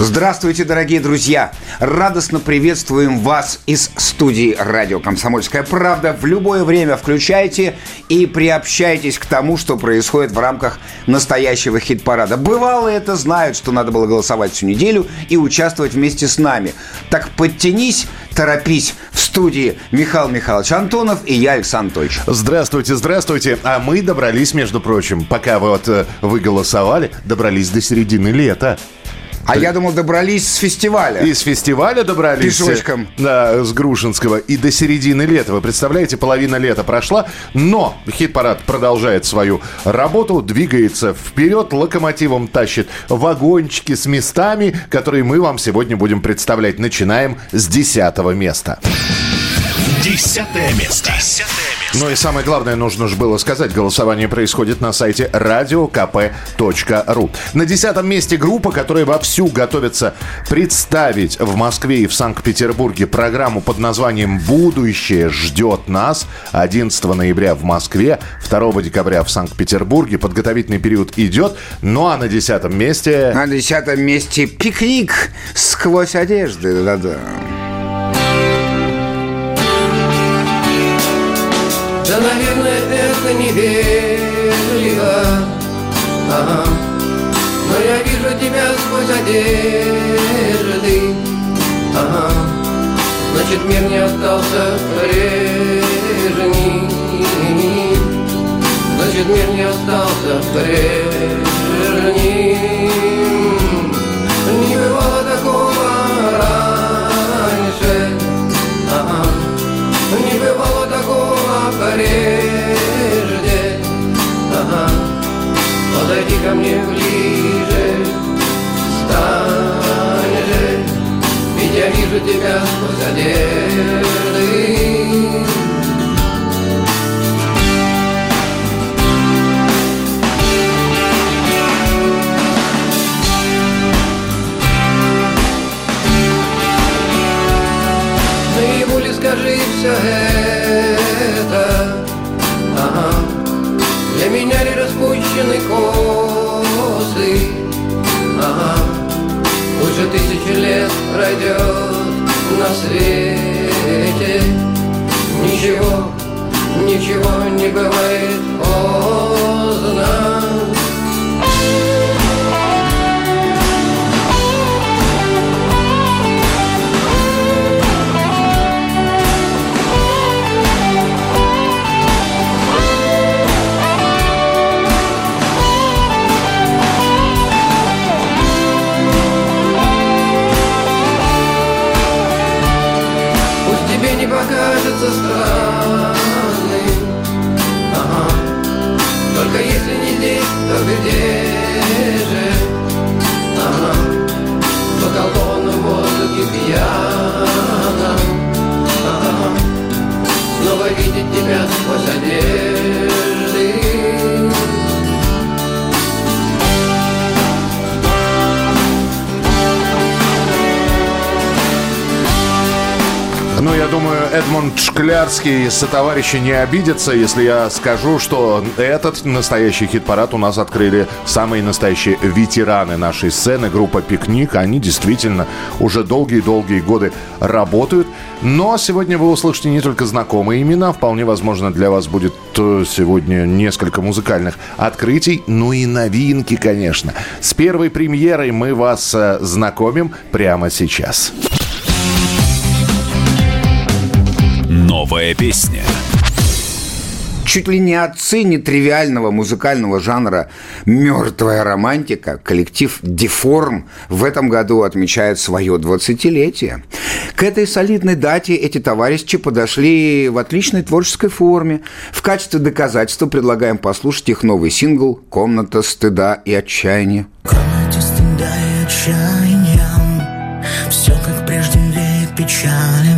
Здравствуйте, дорогие друзья! Радостно приветствуем вас из студии радио «Комсомольская правда». В любое время включайте и приобщайтесь к тому, что происходит в рамках настоящего хит-парада. Бывало это знают, что надо было голосовать всю неделю и участвовать вместе с нами. Так подтянись, торопись. В студии Михаил Михайлович Антонов и я, Александр Анатольевич. Здравствуйте, здравствуйте. А мы добрались, между прочим, пока вот э, вы голосовали, добрались до середины лета. А я думал, добрались с фестиваля. Из фестиваля добрались. Пешочком. Да, с Грушинского. И до середины лета. Вы представляете, половина лета прошла. Но хит-парад продолжает свою работу, двигается вперед, локомотивом тащит вагончики с местами, которые мы вам сегодня будем представлять. Начинаем с десятого места. Десятое место. Десятое место. Ну и самое главное, нужно же было сказать, голосование происходит на сайте radiokp.ru. На десятом месте группа, которая вовсю готовится представить в Москве и в Санкт-Петербурге программу под названием «Будущее ждет нас» 11 ноября в Москве, 2 декабря в Санкт-Петербурге. Подготовительный период идет. Ну а на десятом месте... На десятом месте пикник сквозь одежды. Да-да. Наверное, это невежливо ага. Но я вижу тебя сквозь одежды ага. Значит, мир не остался прежний Значит, мир не остался прежним Не бывало такого раньше ага. Не бывало такого прежде ага. Подойди ко мне ближе. Стань же. Ведь я вижу тебя сквозь одежды Для меня ли распущены косы ага. Лучше тысячи лет пройдет на свете. Ничего, ничего не бывает поздно где же ага. В околдованном воздухе пьяном ага. Снова видеть тебя сквозь одежды думаю, Эдмунд Шклярский сотоварищи не обидятся, если я скажу, что этот настоящий хит-парад у нас открыли самые настоящие ветераны нашей сцены, группа «Пикник». Они действительно уже долгие-долгие годы работают. Но сегодня вы услышите не только знакомые имена, вполне возможно, для вас будет э, сегодня несколько музыкальных открытий, ну и новинки, конечно. С первой премьерой мы вас э, знакомим прямо сейчас. Новая песня. Чуть ли не отцы нетривиального музыкального жанра «Мертвая романтика» коллектив «Деформ» в этом году отмечает свое 20-летие. К этой солидной дате эти товарищи подошли в отличной творческой форме. В качестве доказательства предлагаем послушать их новый сингл «Комната стыда и отчаяния». комнате стыда и отчаяния Все как прежде веет печалями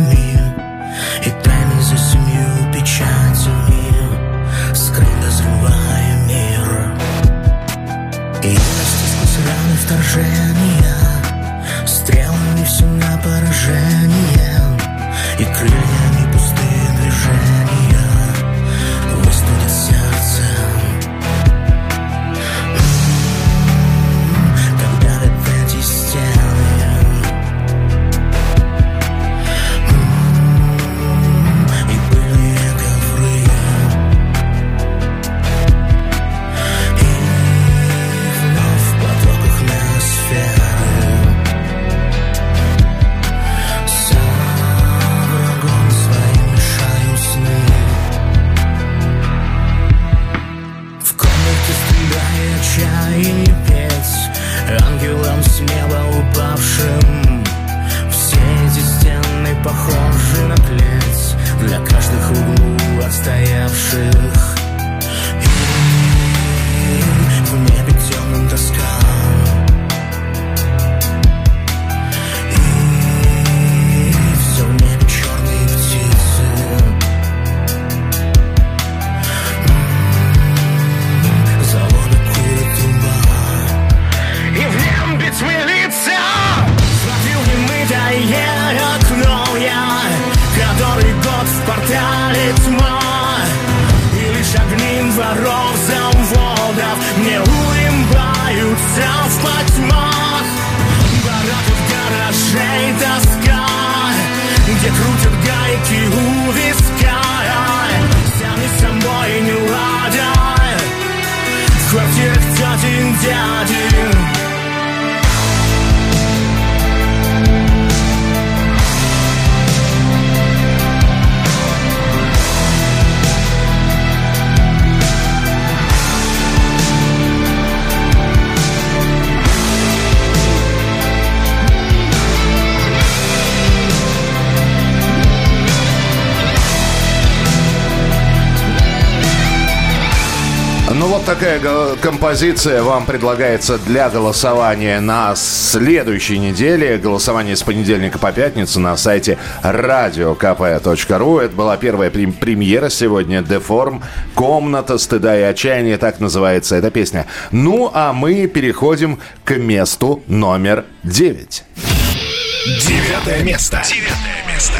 композиция вам предлагается для голосования на следующей неделе. Голосование с понедельника по пятницу на сайте radiokp.ru. Это была первая премьера сегодня. Деформ. Комната стыда и отчаяния. Так называется эта песня. Ну, а мы переходим к месту номер девять. Девятое место. Девятое место.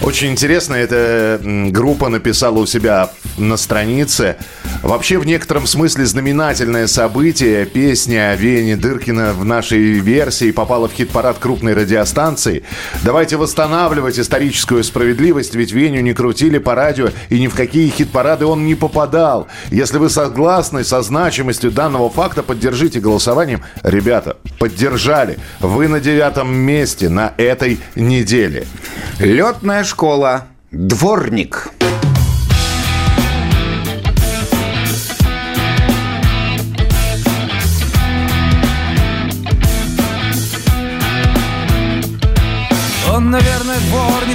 Очень интересно, эта группа написала у себя на странице. Вообще, в некотором смысле, знаменательное событие. Песня Вени Дыркина в нашей версии попала в хит-парад крупной радиостанции. Давайте восстанавливать историческую справедливость, ведь Веню не крутили по радио, и ни в какие хит-парады он не попадал. Если вы согласны со значимостью данного факта, поддержите голосованием. Ребята, поддержали. Вы на девятом месте на этой неделе. Летная школа. Дворник.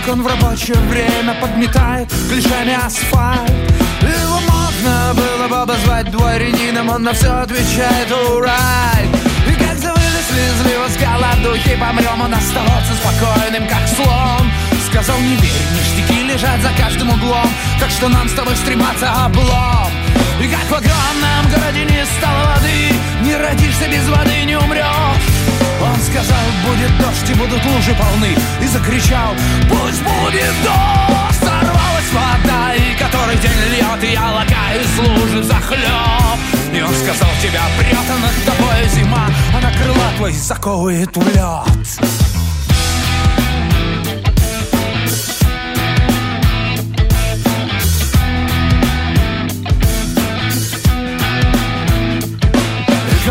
Дворник, он в рабочее время подметает ключами асфальт. Его можно было бы обозвать дворянином, он на все отвечает «Урай!» И как завыли слезли с голодухи, помрем, он остается спокойным, как слон. Сказал, не верь, ништяки лежат за каждым углом Так что нам с тобой стрематься облом И как в огромном городе не стало воды Не родишься без воды, не умрешь Он сказал, будет дождь и будут лужи полны И закричал, пусть будет дождь! Сорвалась вода, и который день льет я лакаю из лужи захлеб И он сказал, тебя прет, а над тобой зима А на крыла твои заковывает в лед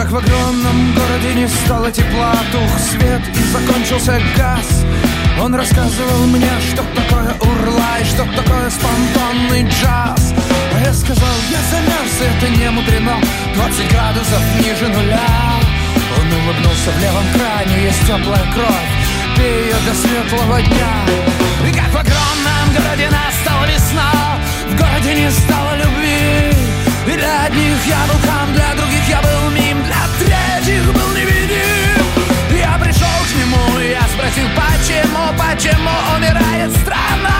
Как в огромном городе не стало тепла Тух свет и закончился газ. Он рассказывал мне, что такое урла что такое спонтанный джаз. А я сказал, я замерз, это не мудрено. 20 градусов ниже нуля Он улыбнулся в левом кране, есть теплая кровь. Пей ее до светлого дня. И как в огромном городе настала весна В городе не стало любви для одних я был хам, для других я был мим. Для третьих был невидим. Я пришел к нему, я спросил, почему, почему умирает страна?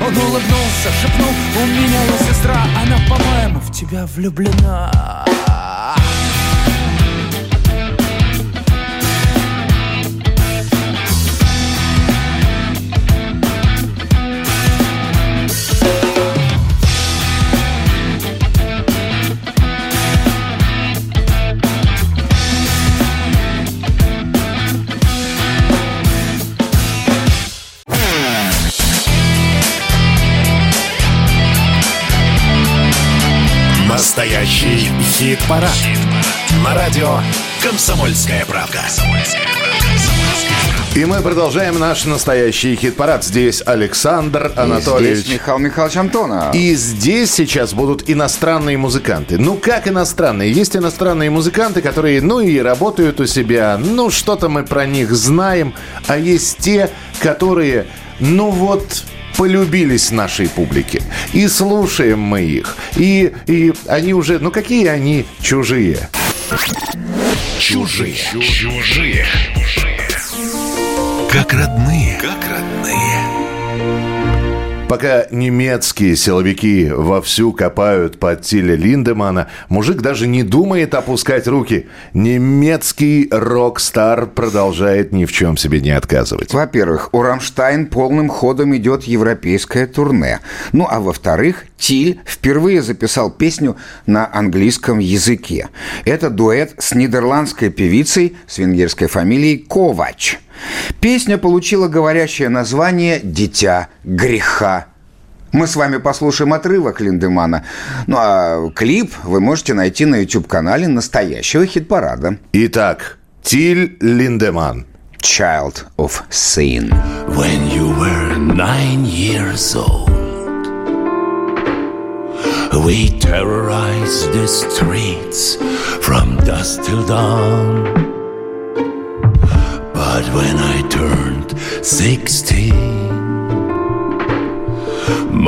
Он улыбнулся, шепнул, у меня есть сестра Она, по-моему, в тебя влюблена Настоящий хит-парад. Хит На радио «Комсомольская правда». И мы продолжаем наш настоящий хит-парад. Здесь Александр Анатольевич. здесь Михаил Михайлович Антонов. И здесь сейчас будут иностранные музыканты. Ну, как иностранные? Есть иностранные музыканты, которые, ну, и работают у себя. Ну, что-то мы про них знаем. А есть те, которые, ну, вот полюбились нашей публике. И слушаем мы их. И, и они уже, ну какие они чужие. Чужие. Чужие. Как родные. Как родные. Пока немецкие силовики вовсю копают под Тиля Линдемана, мужик даже не думает опускать руки. Немецкий рок-стар продолжает ни в чем себе не отказывать. Во-первых, у Рамштайн полным ходом идет европейское турне. Ну, а во-вторых, Тиль впервые записал песню на английском языке. Это дуэт с нидерландской певицей с венгерской фамилией Ковач. Песня получила говорящее название «Дитя греха». Мы с вами послушаем отрывок Линдемана. Ну а клип вы можете найти на YouTube-канале настоящего хит-парада. Итак, Тиль Линдеман. Child of Sin. When you were nine years old We terrorized the streets from dusk till dawn But when I turned sixteen,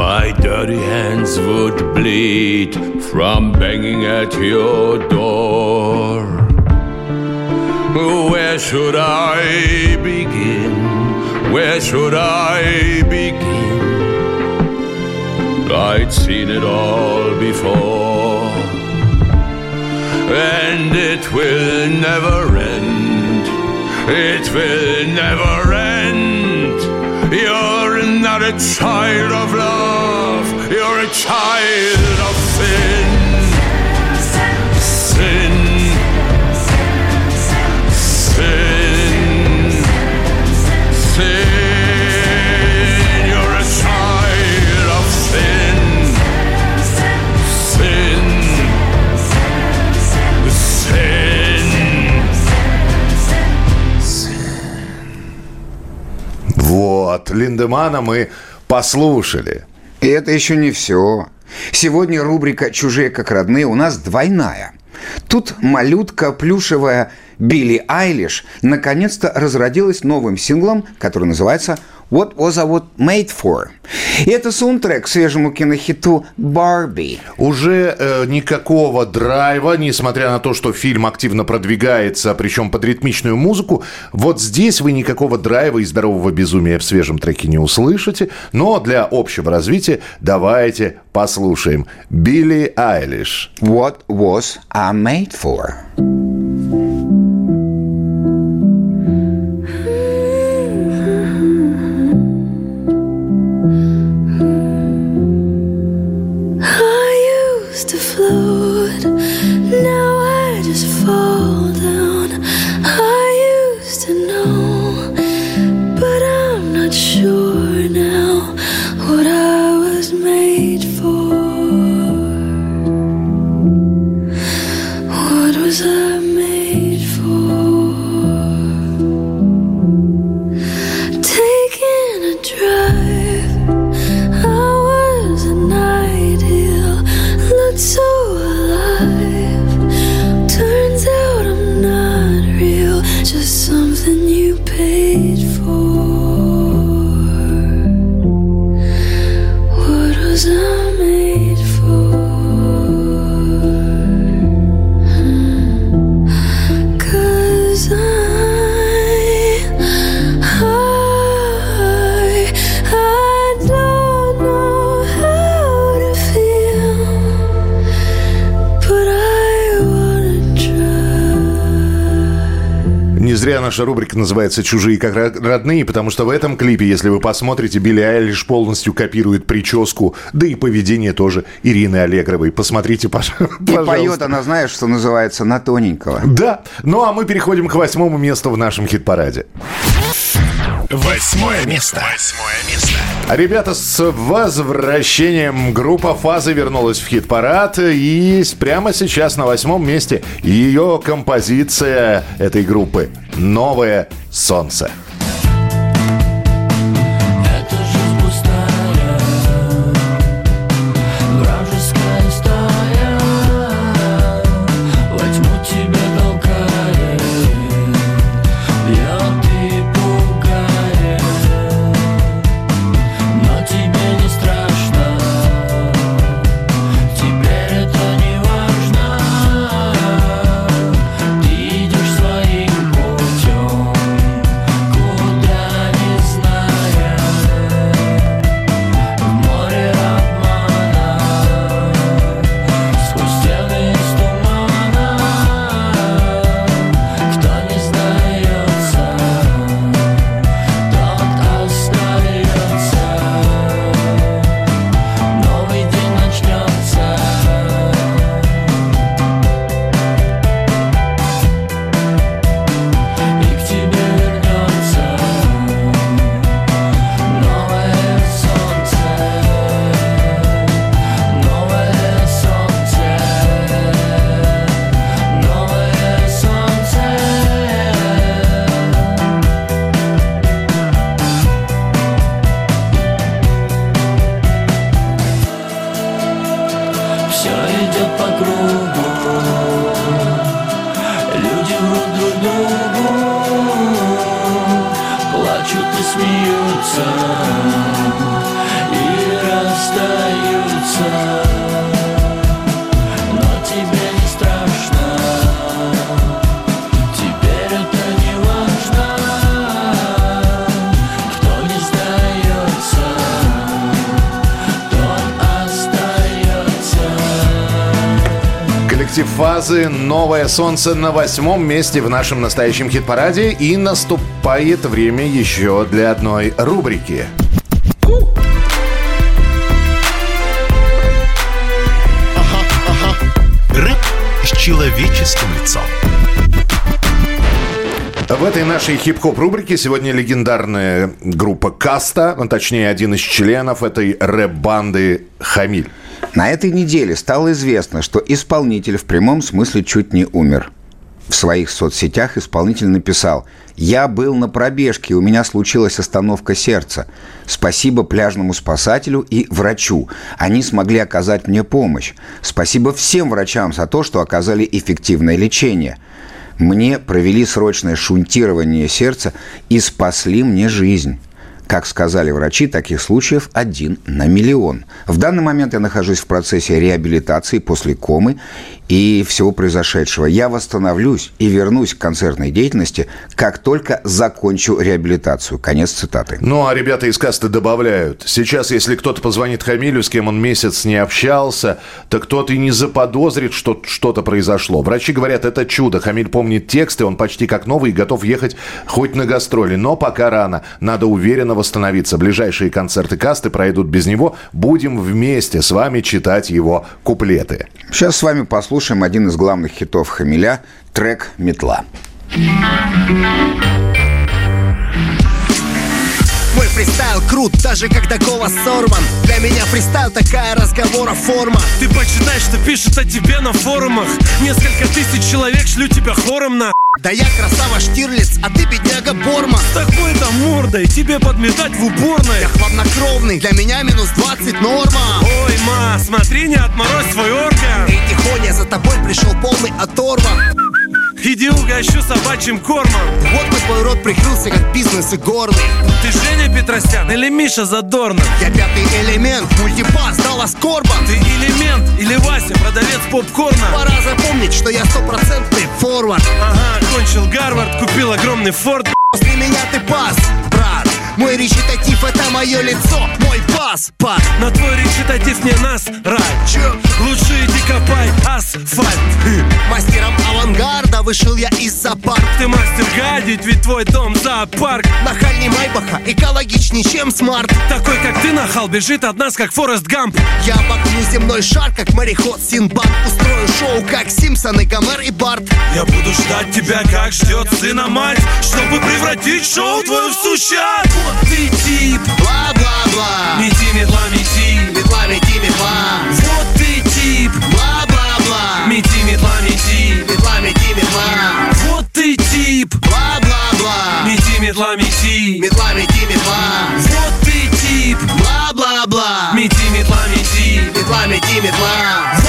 My dirty hands would bleed from banging at your door. Where should I begin? Where should I begin? I'd seen it all before, and it will never end. It will never end. You're not a child of love, you're a child of sin. Sin. Вот, Линдемана мы послушали. И это еще не все. Сегодня рубрика «Чужие как родные» у нас двойная. Тут малютка плюшевая Билли Айлиш наконец-то разродилась новым синглом, который называется «What Was I What Made For?». И это саундтрек к свежему кинохиту «Барби». Уже э, никакого драйва, несмотря на то, что фильм активно продвигается, причем под ритмичную музыку. Вот здесь вы никакого драйва и здорового безумия в свежем треке не услышите. Но для общего развития давайте послушаем Билли Айлиш. «What Was I Made For?». Наша рубрика называется «Чужие как ро- родные», потому что в этом клипе, если вы посмотрите, Билли Айлиш полностью копирует прическу, да и поведение тоже Ирины Аллегровой. Посмотрите, пож- И пожалуйста. поет она, знаешь, что называется, на тоненького. Да, ну а мы переходим к восьмому месту в нашем хит-параде. Восьмое место. Восьмое место. Ребята, с возвращением группа «Фазы» вернулась в хит-парад. И прямо сейчас на восьмом месте ее композиция этой группы «Новое солнце». «Новое солнце» на восьмом месте в нашем настоящем хит-параде. И наступает время еще для одной рубрики. Рэп с человеческим лицом. В этой нашей хип-хоп рубрике сегодня легендарная группа Каста, а точнее один из членов этой рэп-банды Хамиль. На этой неделе стало известно, что исполнитель в прямом смысле чуть не умер. В своих соцсетях исполнитель написал «Я был на пробежке, у меня случилась остановка сердца. Спасибо пляжному спасателю и врачу. Они смогли оказать мне помощь. Спасибо всем врачам за то, что оказали эффективное лечение. Мне провели срочное шунтирование сердца и спасли мне жизнь». Как сказали врачи, таких случаев один на миллион. В данный момент я нахожусь в процессе реабилитации после комы и всего произошедшего. Я восстановлюсь и вернусь к концертной деятельности, как только закончу реабилитацию. Конец цитаты. Ну, а ребята из касты добавляют. Сейчас, если кто-то позвонит Хамилю, с кем он месяц не общался, то кто-то и не заподозрит, что что-то произошло. Врачи говорят, это чудо. Хамиль помнит тексты, он почти как новый и готов ехать хоть на гастроли. Но пока рано. Надо уверенно восстановиться. Ближайшие концерты касты пройдут без него. Будем вместе с вами читать его куплеты. Сейчас с вами послушаем один из главных хитов Хамиля – трек «Метла». Мой фристайл крут, даже когда голос сорван. Для меня фристайл такая разговора форма. Ты почитай, что пишут о тебе на форумах. Несколько тысяч человек шлю тебя хором на Да я красава Штирлиц, а ты бедняга Борма С такой-то мордой тебе подметать в уборной. Я хладнокровный, для меня минус 20 норма. Ой, ма, смотри, не отморозь свой орган. Эй, тихоня, за тобой пришел полный оторва Иди угощу собачьим кормом. Вот бы твой рот прикрылся, как бизнес и горный Ты Женя Петросян или Миша Задорнов? Я пятый элемент, мультипас, дала скорба Ты элемент или Вася, продавец попкорна? Пора запомнить, что я стопроцентный форвард. Ага, кончил Гарвард, купил огромный форт После меня ты пас, брат Мой речитатив это мое лицо, мой паспорт На твой речитатив не нас, рай Чё? Лучше иди копай асфальт. Мастером авангарда вышел я из зоопарк Ты мастер гадить, ведь твой дом зоопарк. Нахальный Майбаха, экологичней, чем смарт. Такой, как ты, нахал, бежит от нас, как Форест Гамп. Я обогну земной шар, как мореход Синбад Устрою шоу, как Симпсоны, Гомер и Барт. Я буду ждать тебя, как ждет сына мать Чтобы превратить шоу твое в сущий ад Вот ты тип Бла-бла-бла Мети, метла, мети Метла, мети, метла Вот ты тип Бла-бла-бла Мети, метла, мети Метла, мети, метла Вот ты тип Бла-бла-бла Мети, метла, мети Метла, мети, метла Вот ты тип Бла-бла-бла Мети, метла, мети Метла, мети, метла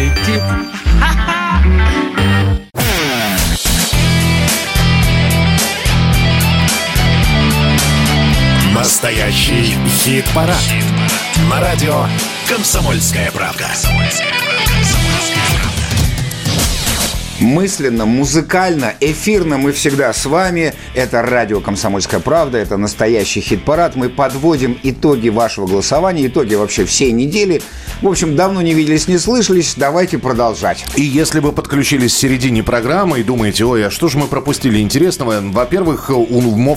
Ты тип Настоящий хит-парад. На радио «Комсомольская правда». Мысленно, музыкально, эфирно мы всегда с вами. Это радио «Комсомольская правда», это настоящий хит-парад. Мы подводим итоги вашего голосования, итоги вообще всей недели. В общем, давно не виделись, не слышались. Давайте продолжать. И если вы подключились в середине программы и думаете, ой, а что же мы пропустили интересного? Во-первых,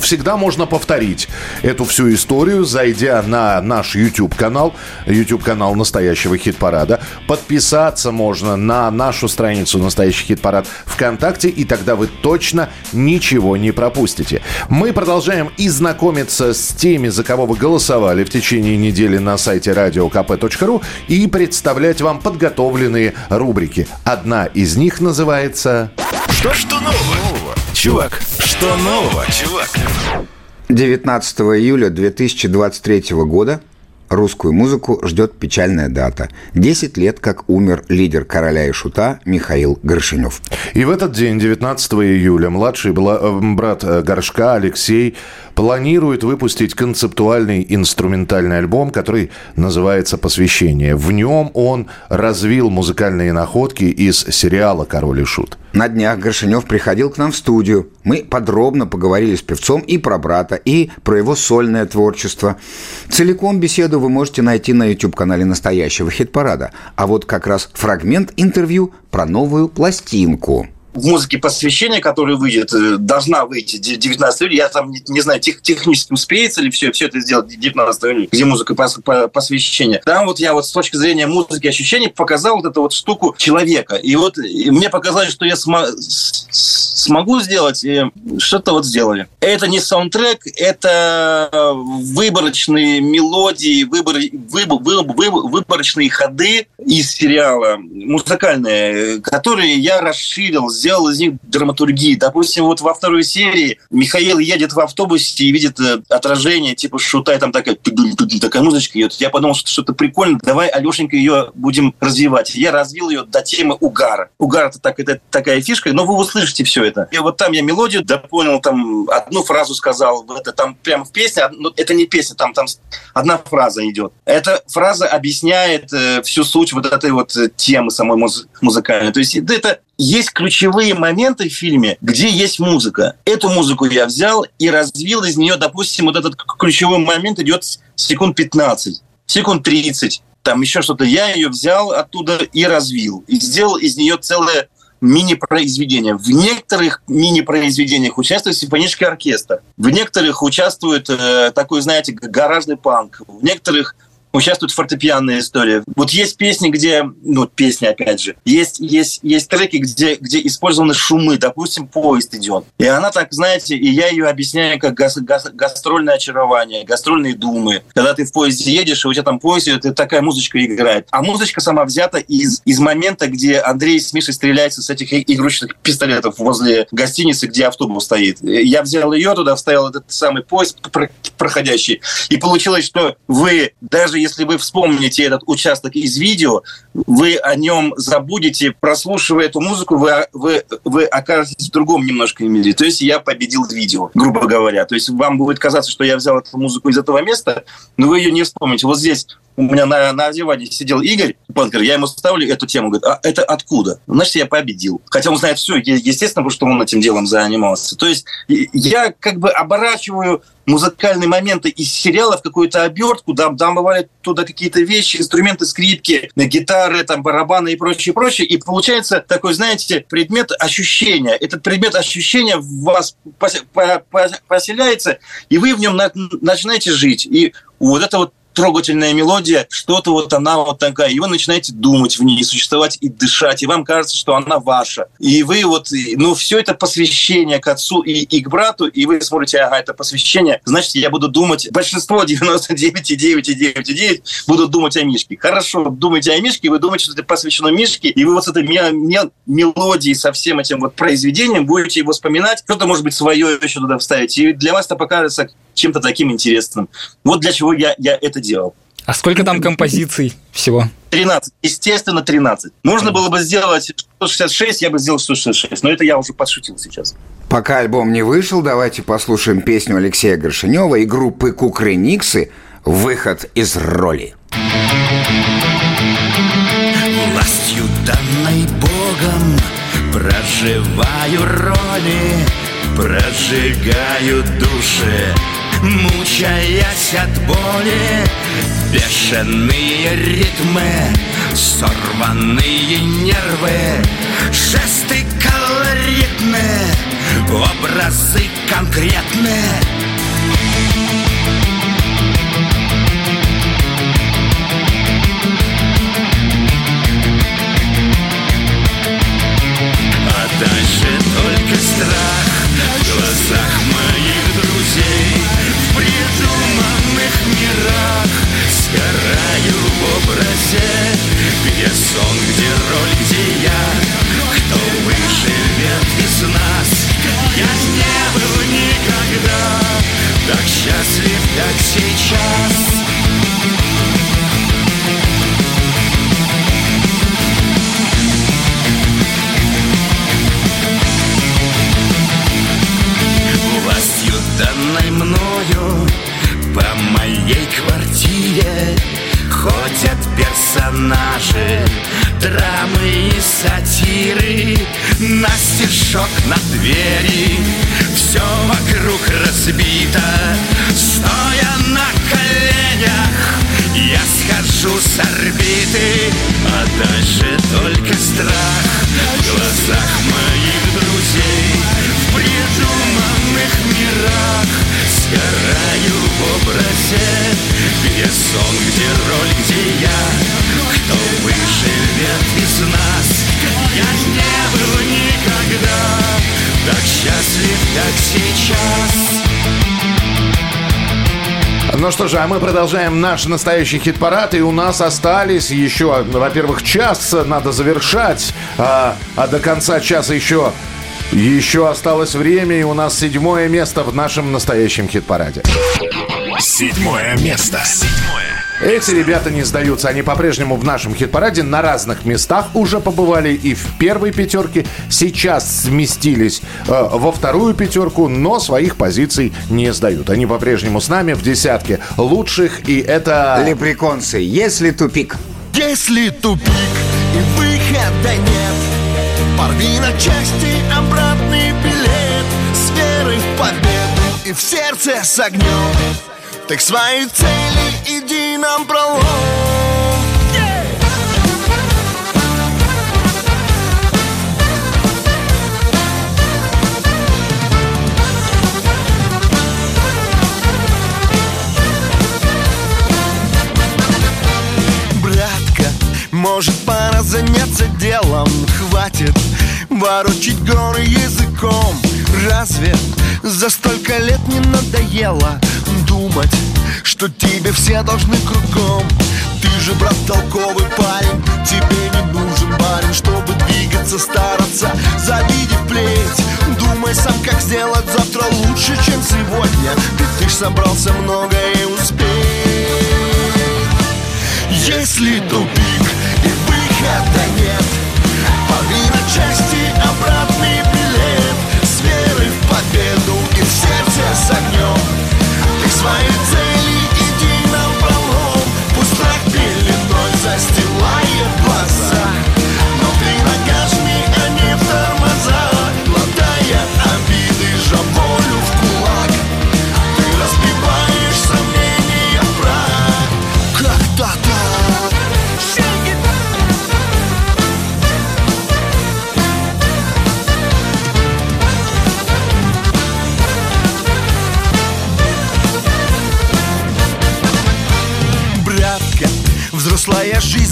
всегда можно повторить эту всю историю, зайдя на наш YouTube-канал, YouTube-канал настоящего хит-парада. Подписаться можно на нашу страницу «Настоящий хит-парад» ВКонтакте, и тогда вы точно ничего не пропустите. Мы продолжаем и знакомиться с теми, за кого вы голосовали в течение недели на сайте radiokp.ru и представлять вам подготовленные рубрики. Одна из них называется... Что, что нового? Чувак, что нового, чувак? 19 июля 2023 года русскую музыку ждет печальная дата. 10 лет, как умер лидер короля и шута Михаил Горшинев. И в этот день, 19 июля, младший э, брат э, Горшка Алексей планирует выпустить концептуальный инструментальный альбом, который называется «Посвящение». В нем он развил музыкальные находки из сериала «Король и Шут». На днях Горшинев приходил к нам в студию. Мы подробно поговорили с певцом и про брата, и про его сольное творчество. Целиком беседу вы можете найти на YouTube-канале настоящего хит-парада. А вот как раз фрагмент интервью про новую пластинку. В музыке посвящения, которая выйдет, э, должна выйти 19 июля. Я там не, не знаю, тех, технически успеется ли все, все это сделать 19 июля, где музыка пос, по- посвящения. Там вот я вот с точки зрения музыки ощущений показал вот эту вот штуку человека. И вот и мне показалось, что я сма- с- с- смогу сделать, и что-то вот сделали. Это не саундтрек, это выборочные мелодии, выбор, выбор, выбор- выбор- выборочные ходы из сериала музыкальные, которые я расширил, сделал из них драматургии. Допустим, вот во второй серии Михаил едет в автобусе и видит э, отражение, типа шута, и там такая, такая музычка идет. Я подумал, что что-то прикольно, давай, Алешенька, ее будем развивать. Я развил ее до темы угара. Угар это, так, это такая фишка, но вы услышите все это. И вот там я мелодию дополнил, там одну фразу сказал, это там прямо в песне, но это не песня, там, там одна фраза идет. Эта фраза объясняет э, всю суть вот этой вот э, темы самой муз- музыкальной. То есть это есть ключевые моменты в фильме, где есть музыка. Эту музыку я взял и развил из нее, допустим, вот этот ключевой момент идет секунд 15, секунд 30, там еще что-то. Я ее взял оттуда и развил. И сделал из нее целое мини-произведение. В некоторых мини-произведениях участвует симфонический оркестр. В некоторых участвует э, такой, знаете, гаражный панк. В некоторых участвует фортепианная история. Вот есть песни, где, ну, песни, опять же, есть, есть, есть треки, где, где использованы шумы, допустим, поезд идет. И она так, знаете, и я ее объясняю как гас- гас- гастрольное очарование, гастрольные думы. Когда ты в поезде едешь, и у тебя там поезд идет, и такая музычка играет. А музычка сама взята из, из момента, где Андрей с Мишей стреляются с этих игрушечных пистолетов возле гостиницы, где автобус стоит. Я взял ее туда, вставил этот самый поезд про- проходящий, и получилось, что вы, даже если вы вспомните этот участок из видео, вы о нем забудете, прослушивая эту музыку, вы, вы, вы окажетесь в другом немножко мире. То есть я победил видео, грубо говоря. То есть вам будет казаться, что я взял эту музыку из этого места, но вы ее не вспомните. Вот здесь у меня на, на одевании сидел Игорь Панкер, я ему ставлю эту тему, говорит, а это откуда? Значит, я победил. Хотя он знает все, естественно, потому что он этим делом занимался. То есть я как бы оборачиваю музыкальные моменты из сериала в какую-то обертку, там, там бывают туда какие-то вещи, инструменты, скрипки, гитары, там, барабаны и прочее, прочее. И получается такой, знаете, предмет ощущения. Этот предмет ощущения в вас пос- по- по- поселяется, и вы в нем на- начинаете жить. И вот это вот трогательная мелодия, что-то вот она вот такая, и вы начинаете думать в ней, существовать и дышать, и вам кажется, что она ваша. И вы вот, ну, все это посвящение к отцу и, и к брату, и вы смотрите, ага, это посвящение, значит, я буду думать, большинство 99,9,9,9 будут думать о Мишке. Хорошо, думайте о Мишке, вы думаете, что это посвящено Мишке, и вы вот с этой ме- ме- мелодией, со всем этим вот произведением будете его вспоминать, что-то, может быть, свое еще туда вставить, и для вас это покажется чем-то таким интересным. Вот для чего я, я это делал. А сколько там композиций всего? 13. Естественно, 13. Можно было бы сделать 166, я бы сделал 166. Но это я уже подшутил сейчас. Пока альбом не вышел, давайте послушаем песню Алексея Горшинева и группы Кукрыниксы «Выход из роли». Властью данной Богом Проживаю роли Прожигаю души Мучаясь от боли Бешеные ритмы Сорванные нервы Жесты колоритны Образы конкретны мы продолжаем наш настоящий хит-парад, и у нас остались еще, во-первых, час надо завершать, а, а до конца часа еще, еще осталось время, и у нас седьмое место в нашем настоящем хит-параде. Седьмое место. Седьмое. Эти ребята не сдаются. Они по-прежнему в нашем хит-параде на разных местах уже побывали и в первой пятерке. Сейчас сместились э, во вторую пятерку, но своих позиций не сдают. Они по-прежнему с нами в десятке лучших. И это... Лепреконцы, если тупик. Если тупик и выхода нет Порви на части обратный билет С верой в победу и в сердце с огнем Ты к своей цели иди нам пролом. Братка, может пора заняться делом? Хватит ворочить горы языком. Разве за столько лет не надоело Думать, что тебе все должны кругом. Ты же, брат, толковый парень Тебе не нужен барин, чтобы двигаться, стараться Завидев плеть. Думай сам, как сделать завтра лучше, чем сегодня Ведь ты ж собрался многое успеть. Если тупик и выхода нет Порви на части обратный билет. С верой в победу и в сердце с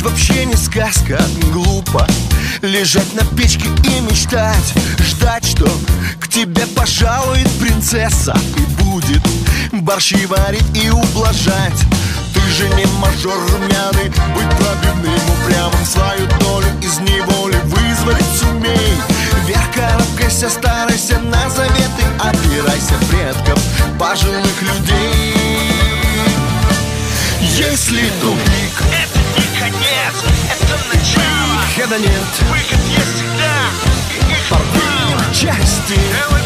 жизнь вообще не сказка Глупо лежать на печке и мечтать Ждать, что к тебе пожалует принцесса И будет борщи варить и ублажать. Ты же не мажор румяный Быть пробивным упрямым Свою долю из неволи вызволить сумей. Вверх карабкайся, старайся на заветы Опирайся предков пожилых людей. Если тупик не конец, это начало Выхода нет. Выход есть всегда Порви на части. Делай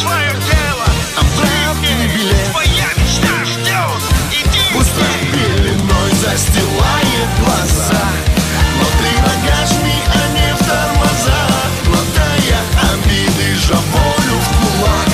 свое дело Обратный билет Твоя мечта ждет Иди Пустой пеленой застилает глаза. Но ты ногажми, а не в тормоза. Глотая обиды, волю в кулак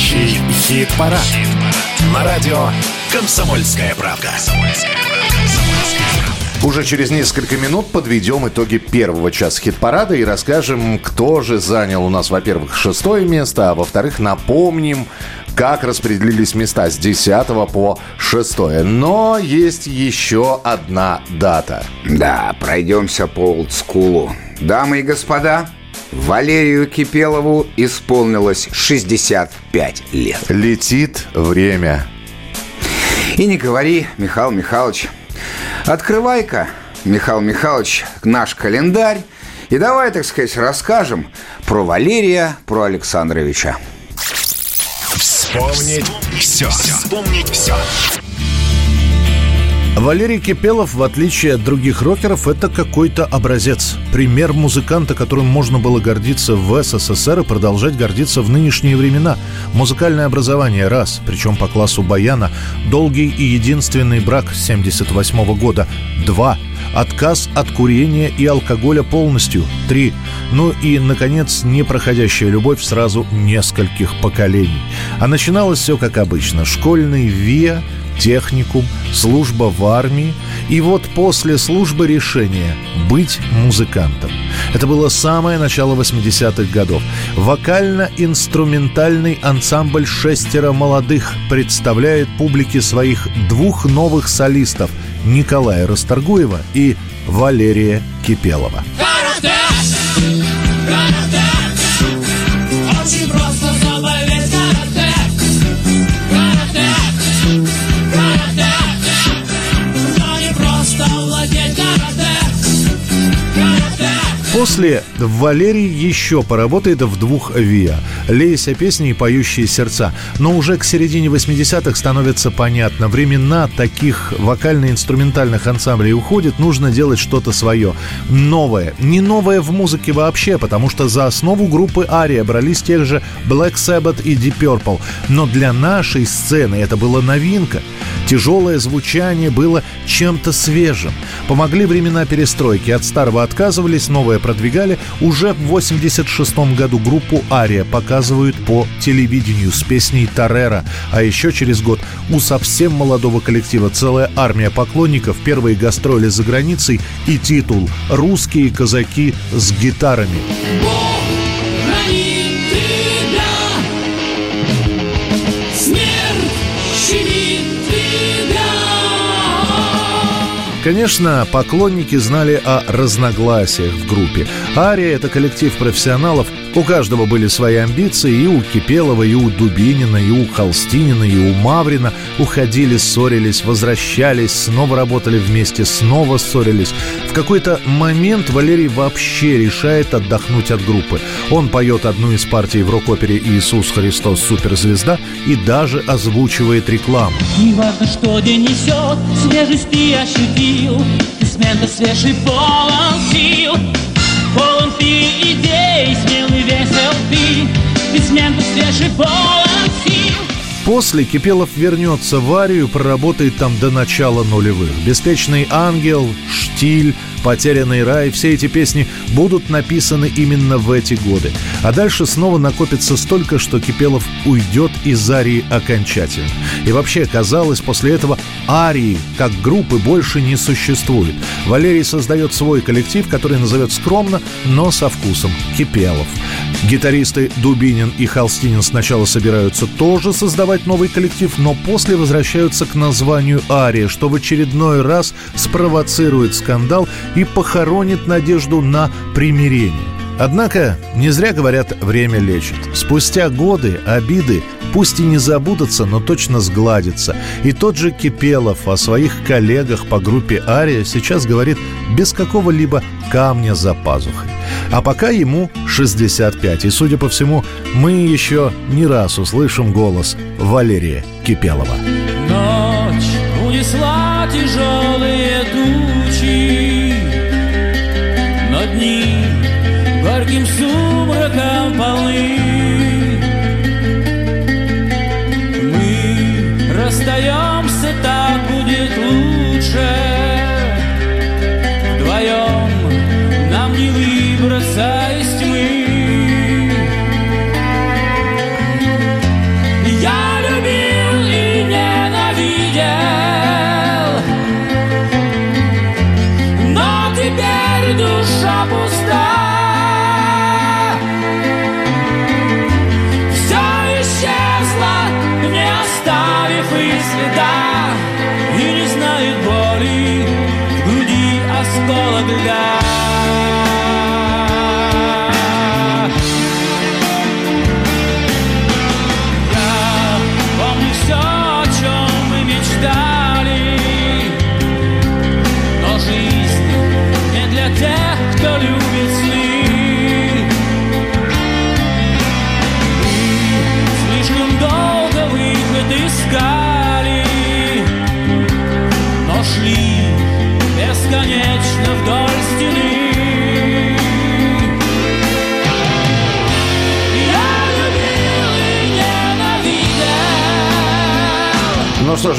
Настоящий хит-парад. На радио «Комсомольская правда». Уже через несколько минут подведем итоги первого часа хит-парада и расскажем, кто же занял у нас, во-первых, шестое место, а во-вторых, напомним, как распределились места с 10 по 6. Но есть еще одна дата. Да, пройдемся по олдскулу. Дамы и господа, Валерию Кипелову исполнилось 65 лет. Летит время. И не говори, Михаил Михайлович, Открывай-ка, Михаил Михайлович, наш календарь. И давай, так сказать, расскажем про Валерия, про Александровича. Вспомнить все. Вспомнить все. Валерий Кипелов, в отличие от других рокеров, это какой-то образец. Пример музыканта, которым можно было гордиться в СССР и продолжать гордиться в нынешние времена. Музыкальное образование – раз, причем по классу баяна. Долгий и единственный брак 78 года – два. Отказ от курения и алкоголя полностью – три. Ну и, наконец, непроходящая любовь сразу нескольких поколений. А начиналось все как обычно. Школьный ВИА – техникум, служба в армии и вот после службы решение быть музыкантом. Это было самое начало 80-х годов. Вокально-инструментальный ансамбль «Шестеро молодых» представляет публике своих двух новых солистов Николая Расторгуева и Валерия Кипелова. Очень просто После Валерий еще поработает в двух ВИА «Лейся песни и поющие сердца». Но уже к середине 80-х становится понятно. Времена таких вокально-инструментальных ансамблей уходит, нужно делать что-то свое. Новое. Не новое в музыке вообще, потому что за основу группы Ария брались тех же Black Sabbath и Deep Purple. Но для нашей сцены это была новинка. Тяжелое звучание было чем-то свежим. Помогли времена перестройки. От старого отказывались, новое продвигали. Уже в 86 году группу «Ария» показывают по телевидению с песней «Тарера». А еще через год у совсем молодого коллектива целая армия поклонников, первые гастроли за границей и титул «Русские казаки с гитарами». Конечно, поклонники знали о разногласиях в группе. Ария — это коллектив профессионалов. У каждого были свои амбиции, и у Кипелова, и у Дубинина, и у Холстинина, и у Маврина. Уходили, ссорились, возвращались, снова работали вместе, снова ссорились. В какой-то момент Валерий вообще решает отдохнуть от группы. Он поет одну из партий в рок-опере «Иисус Христос. Суперзвезда» и даже озвучивает рекламу. Не важно, что день несет, свежесть ты Ты смело свежий полон сил, полон ты идей, смелый весел ты, смело свежий полон сил. После Кипелов вернется в Арию, проработает там до начала нулевых. «Беспечный ангел», «Штиль», «Потерянный рай» — все эти песни будут написаны именно в эти годы. А дальше снова накопится столько, что Кипелов уйдет из Арии окончательно. И вообще, казалось, после этого Арии как группы больше не существует. Валерий создает свой коллектив, который назовет скромно, но со вкусом — Кипелов. Гитаристы Дубинин и Холстинин сначала собираются тоже создавать новый коллектив, но после возвращаются к названию «Ария», что в очередной раз спровоцирует скандал и похоронит надежду на примирение. Однако, не зря говорят, время лечит. Спустя годы обиды пусть и не забудутся, но точно сгладятся. И тот же Кипелов о своих коллегах по группе «Ария» сейчас говорит без какого-либо камня за пазухой. А пока ему 65, и, судя по всему, мы еще не раз услышим голос Валерия Кипелова. Ночь унесла тяжелые полны. Мы расстаемся, так будет лучше.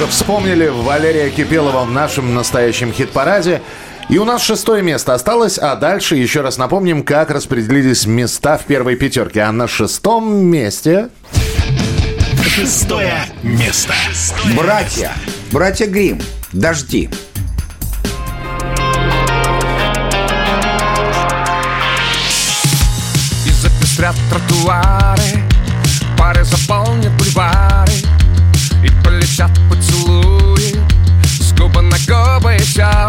Что же, вспомнили Валерия Кипелова в нашем настоящем хит-параде. И у нас шестое место осталось, а дальше еще раз напомним, как распределились места в первой пятерке. А на шестом месте... Шестое место. Братья. Братья Грим. Дожди. И запестрят губы все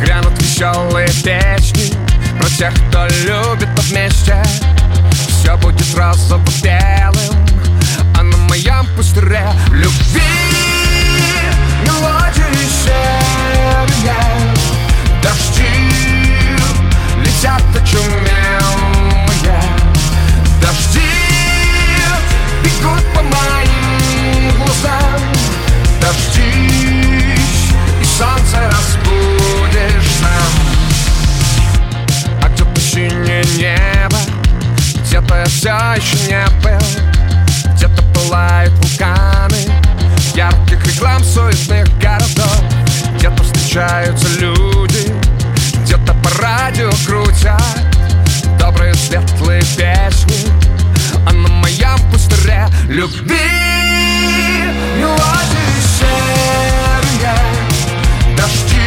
Грянут веселые песни Про тех, кто любит вместе Все будет розово-белым А на моем пустыре любви Мелодии серые Дожди летят очумелые Дожди бегут по моим глазам небо Где-то я все еще не был Где-то пылают вулканы Ярких реклам суетных городов. Где-то встречаются люди Где-то по радио крутят Добрые светлые песни А на моем пустыре любви Мелодии серые Дожди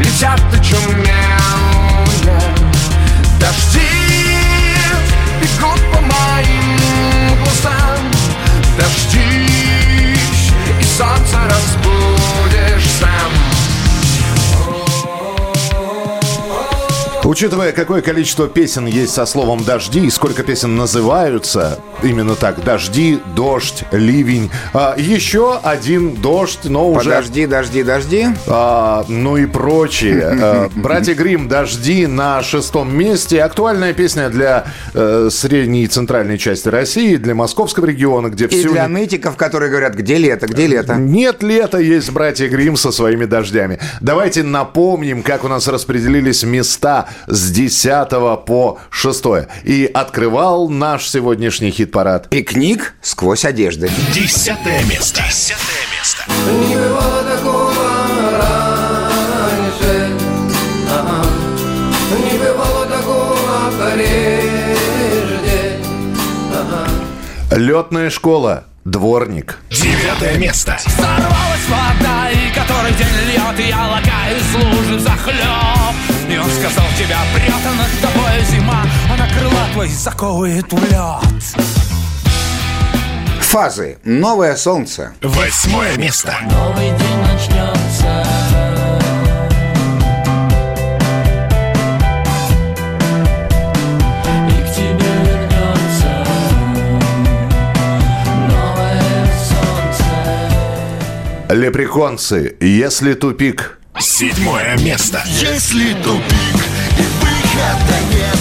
летят очумелые Дожди Учитывая, какое количество песен есть со словом «дожди» и сколько песен называются именно так «дожди», «дождь», «ливень», а, еще один «дождь», но уже... Подожди, дожди, дожди. А, ну и прочие. А, Братья Грим «Дожди» на шестом месте. Актуальная песня для э, средней и центральной части России, для московского региона, где И все... для нытиков, которые говорят, где лето, где лето. Нет лета, есть братья Грим со своими дождями. Давайте напомним, как у нас распределились места с 10 по 6. И открывал наш сегодняшний хит-парад. Пикник сквозь одежды. Десятое место. Десятое место. Не бывало такого раньше Ага. Не бывало такого прежде Ага. Летная школа. Дворник. Девятое место. Сорвалась вода, и который день льет, я лагаю из лужи захлеб. И он сказал, тебя прет, а над тобой зима, а на крыла твои заковывает в лед. Фазы. Новое солнце. Восьмое место. Новый день начнется Лепреконцы. Если тупик. Седьмое место. Если тупик и выхода нет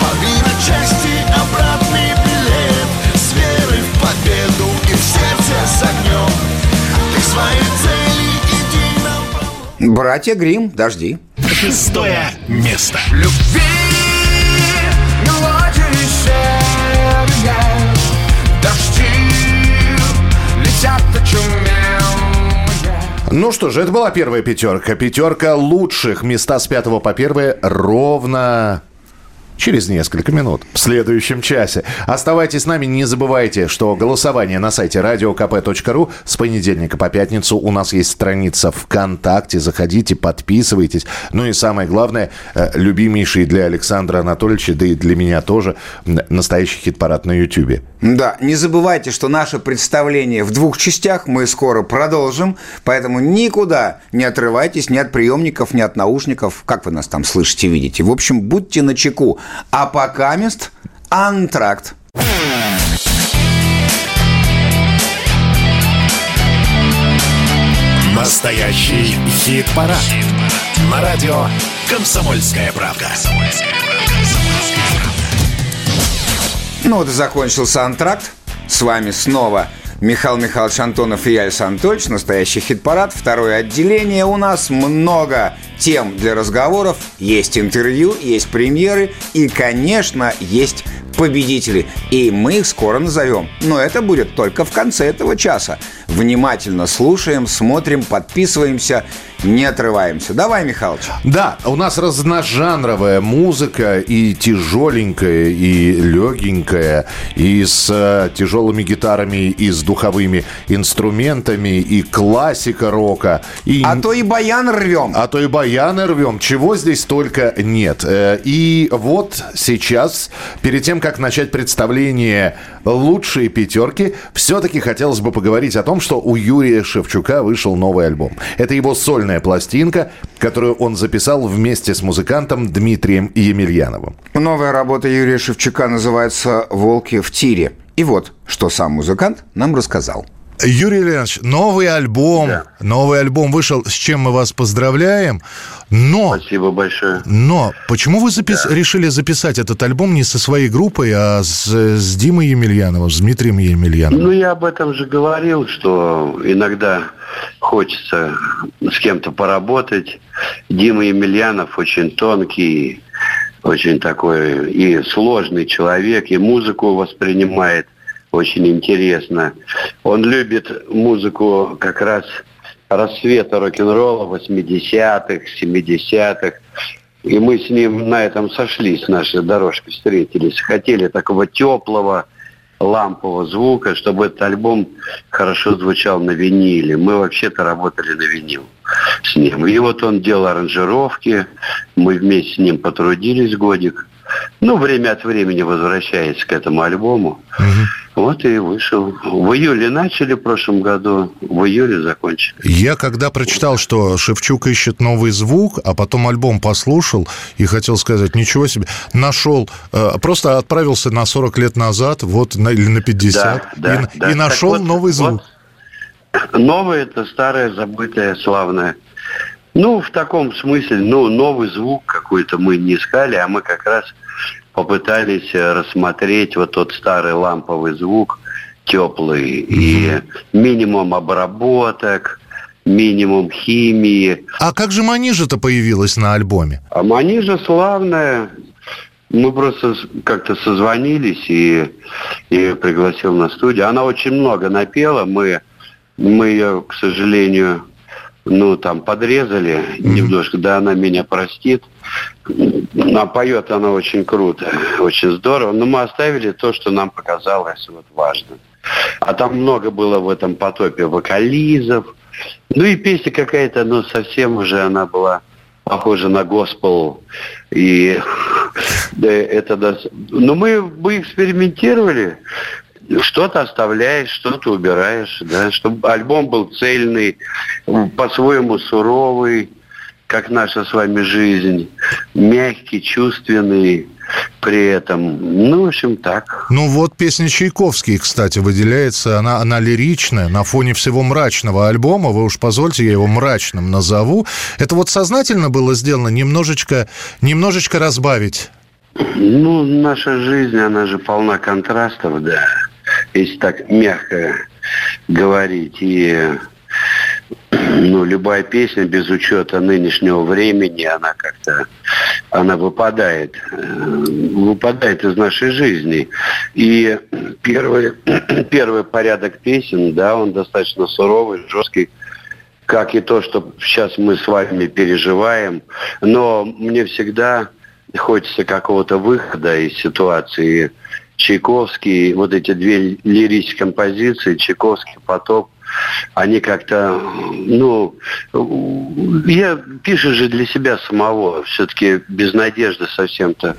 Половина части обратный билет С верой в победу и в сердце с огнем Ты своей цели иди нам Братья Грим. Дожди. Шестое место. Любви Ну что же, это была первая пятерка. Пятерка лучших. Места с пятого по первое ровно через несколько минут в следующем часе. Оставайтесь с нами, не забывайте, что голосование на сайте radiokp.ru с понедельника по пятницу у нас есть страница ВКонтакте. Заходите, подписывайтесь. Ну и самое главное, э, любимейший для Александра Анатольевича, да и для меня тоже, настоящий хит-парад на YouTube. Да, не забывайте, что наше представление в двух частях. Мы скоро продолжим, поэтому никуда не отрывайтесь ни от приемников, ни от наушников. Как вы нас там слышите, видите? В общем, будьте на чеку. А пока мест антракт. Настоящий хит-парад. На радио «Комсомольская правда». Ну вот и закончился антракт. С вами снова Михаил Михайлович Антонов и я, Александр Анатольевич. Настоящий хит-парад. Второе отделение. У нас много тем для разговоров. Есть интервью, есть премьеры и, конечно, есть победители. И мы их скоро назовем. Но это будет только в конце этого часа. Внимательно слушаем, смотрим, подписываемся, не отрываемся. Давай, Михалыч. Да, у нас разножанровая музыка и тяжеленькая, и легенькая, и с э, тяжелыми гитарами, и с духовыми инструментами, и классика рока. И... А то и баян рвем. А то и баяны рвем. Чего здесь только нет. Э, И вот сейчас, перед тем, как начать представление «Лучшие пятерки», все-таки хотелось бы поговорить о том, что у Юрия Шевчука вышел новый альбом. Это его сольная пластинка, которую он записал вместе с музыкантом Дмитрием Емельяновым. Новая работа Юрия Шевчука называется «Волки в тире». И вот, что сам музыкант нам рассказал. Юрий Леонидович, новый альбом, новый альбом вышел, с чем мы вас поздравляем. Но, Спасибо большое. но почему вы запис- решили записать этот альбом не со своей группой, а с, с Димой Емельяновым, с Дмитрием Емельяновым? Ну, я об этом же говорил, что иногда хочется с кем-то поработать. Дима Емельянов очень тонкий, очень такой и сложный человек, и музыку воспринимает очень интересно. Он любит музыку как раз рассвета рок-н-ролла 80-х, 70-х. И мы с ним на этом сошлись, наши дорожки встретились. Хотели такого теплого, лампового звука, чтобы этот альбом хорошо звучал на виниле. Мы вообще-то работали на винил с ним. И вот он делал аранжировки, мы вместе с ним потрудились годик. Ну, время от времени возвращаясь к этому альбому. Вот и вышел. В июле начали в прошлом году, в июле закончили. Я когда прочитал, что Шевчук ищет новый звук, а потом альбом послушал и хотел сказать, ничего себе, нашел, э, просто отправился на 40 лет назад, вот на, или на 50, Да, да, и, да. и нашел Так вот, новый звук. Новое это старое, забытое, славное. Ну, в таком смысле, ну, новый звук какой-то мы не искали, а мы как раз попытались э, рассмотреть вот тот старый ламповый звук, теплый, и минимум обработок, минимум химии. А как же Манижа-то появилась на альбоме? А Манижа славная. Мы просто как-то созвонились и, и пригласил на студию. Она очень много напела. Мы, мы ее, к сожалению, ну, там, подрезали немножко. Да, она меня простит. А поет она очень круто, очень здорово. Но мы оставили то, что нам показалось вот важным. А там много было в этом потопе вокализов. Ну и песня какая-то, ну, совсем уже она была похожа на госпел. И да, это... дос- Но мы бы экспериментировали. Что-то оставляешь, что-то убираешь, да, чтобы альбом был цельный, по-своему суровый, как наша с вами жизнь, мягкий, чувственный при этом. Ну, в общем, так. Ну вот песня Чайковский, кстати, выделяется, она, она лиричная на фоне всего мрачного альбома, вы уж позвольте, я его мрачным назову. Это вот сознательно было сделано немножечко, немножечко разбавить? Ну, наша жизнь, она же полна контрастов, да, если так мягко говорить. И ну, любая песня без учета нынешнего времени, она как-то, она выпадает, э, выпадает из нашей жизни. И первый, первый порядок песен, да, он достаточно суровый, жесткий, как и то, что сейчас мы с вами переживаем. Но мне всегда хочется какого-то выхода из ситуации. Чайковский, вот эти две лирические композиции, Чайковский потоп, они как-то, ну, я пишу же для себя самого, все-таки без надежды совсем-то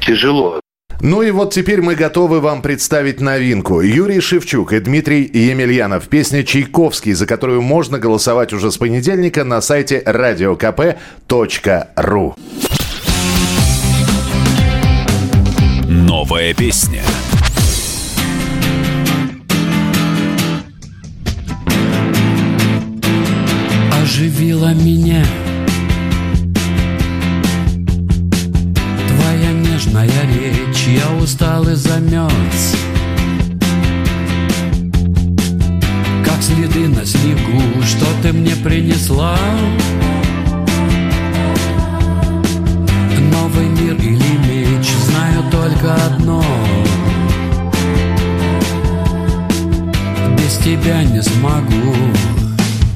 тяжело. Ну и вот теперь мы готовы вам представить новинку. Юрий Шевчук и Дмитрий Емельянов. Песня «Чайковский», за которую можно голосовать уже с понедельника на сайте radiokp.ru. Новая песня. оживила меня Твоя нежная речь, я устал и замерз Как следы на снегу, что ты мне принесла только одно. Без тебя не смогу.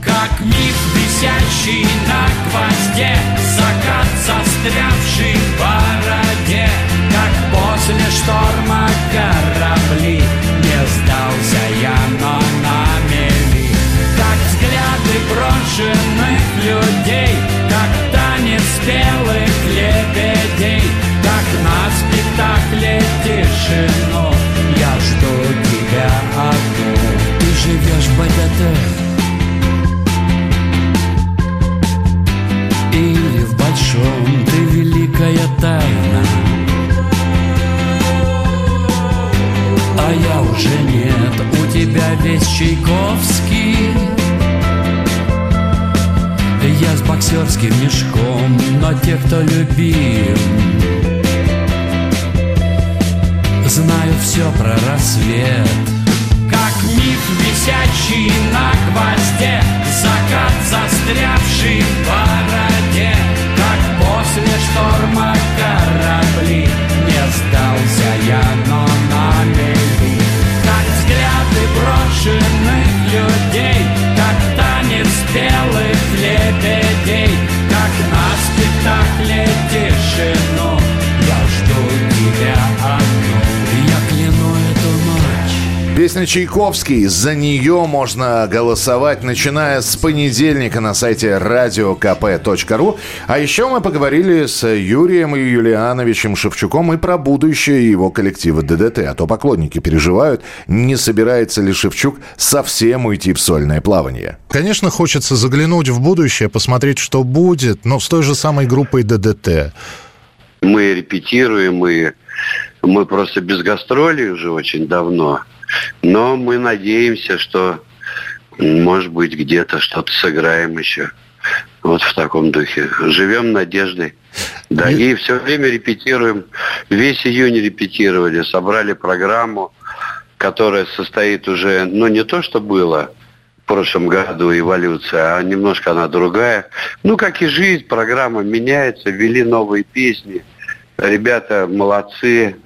Как миф, висящий на гвозде Закат, застрявший в бороде. Как после шторма корабли. Песня Чайковский. За нее можно голосовать, начиная с понедельника на сайте radiokp.ru. А еще мы поговорили с Юрием Юлиановичем Шевчуком и про будущее его коллектива ДДТ. А то поклонники переживают, не собирается ли Шевчук совсем уйти в сольное плавание. Конечно, хочется заглянуть в будущее, посмотреть, что будет, но с той же самой группой ДДТ. Мы репетируем, мы, мы просто без гастролей уже очень давно. Но мы надеемся, что, может быть, где-то что-то сыграем еще. Вот в таком духе. Живем надеждой. Да, и все время репетируем. Весь июнь репетировали, собрали программу, которая состоит уже, ну, не то, что было в прошлом году эволюция, а немножко она другая. Ну, как и жизнь, программа меняется, ввели новые песни. Ребята молодцы,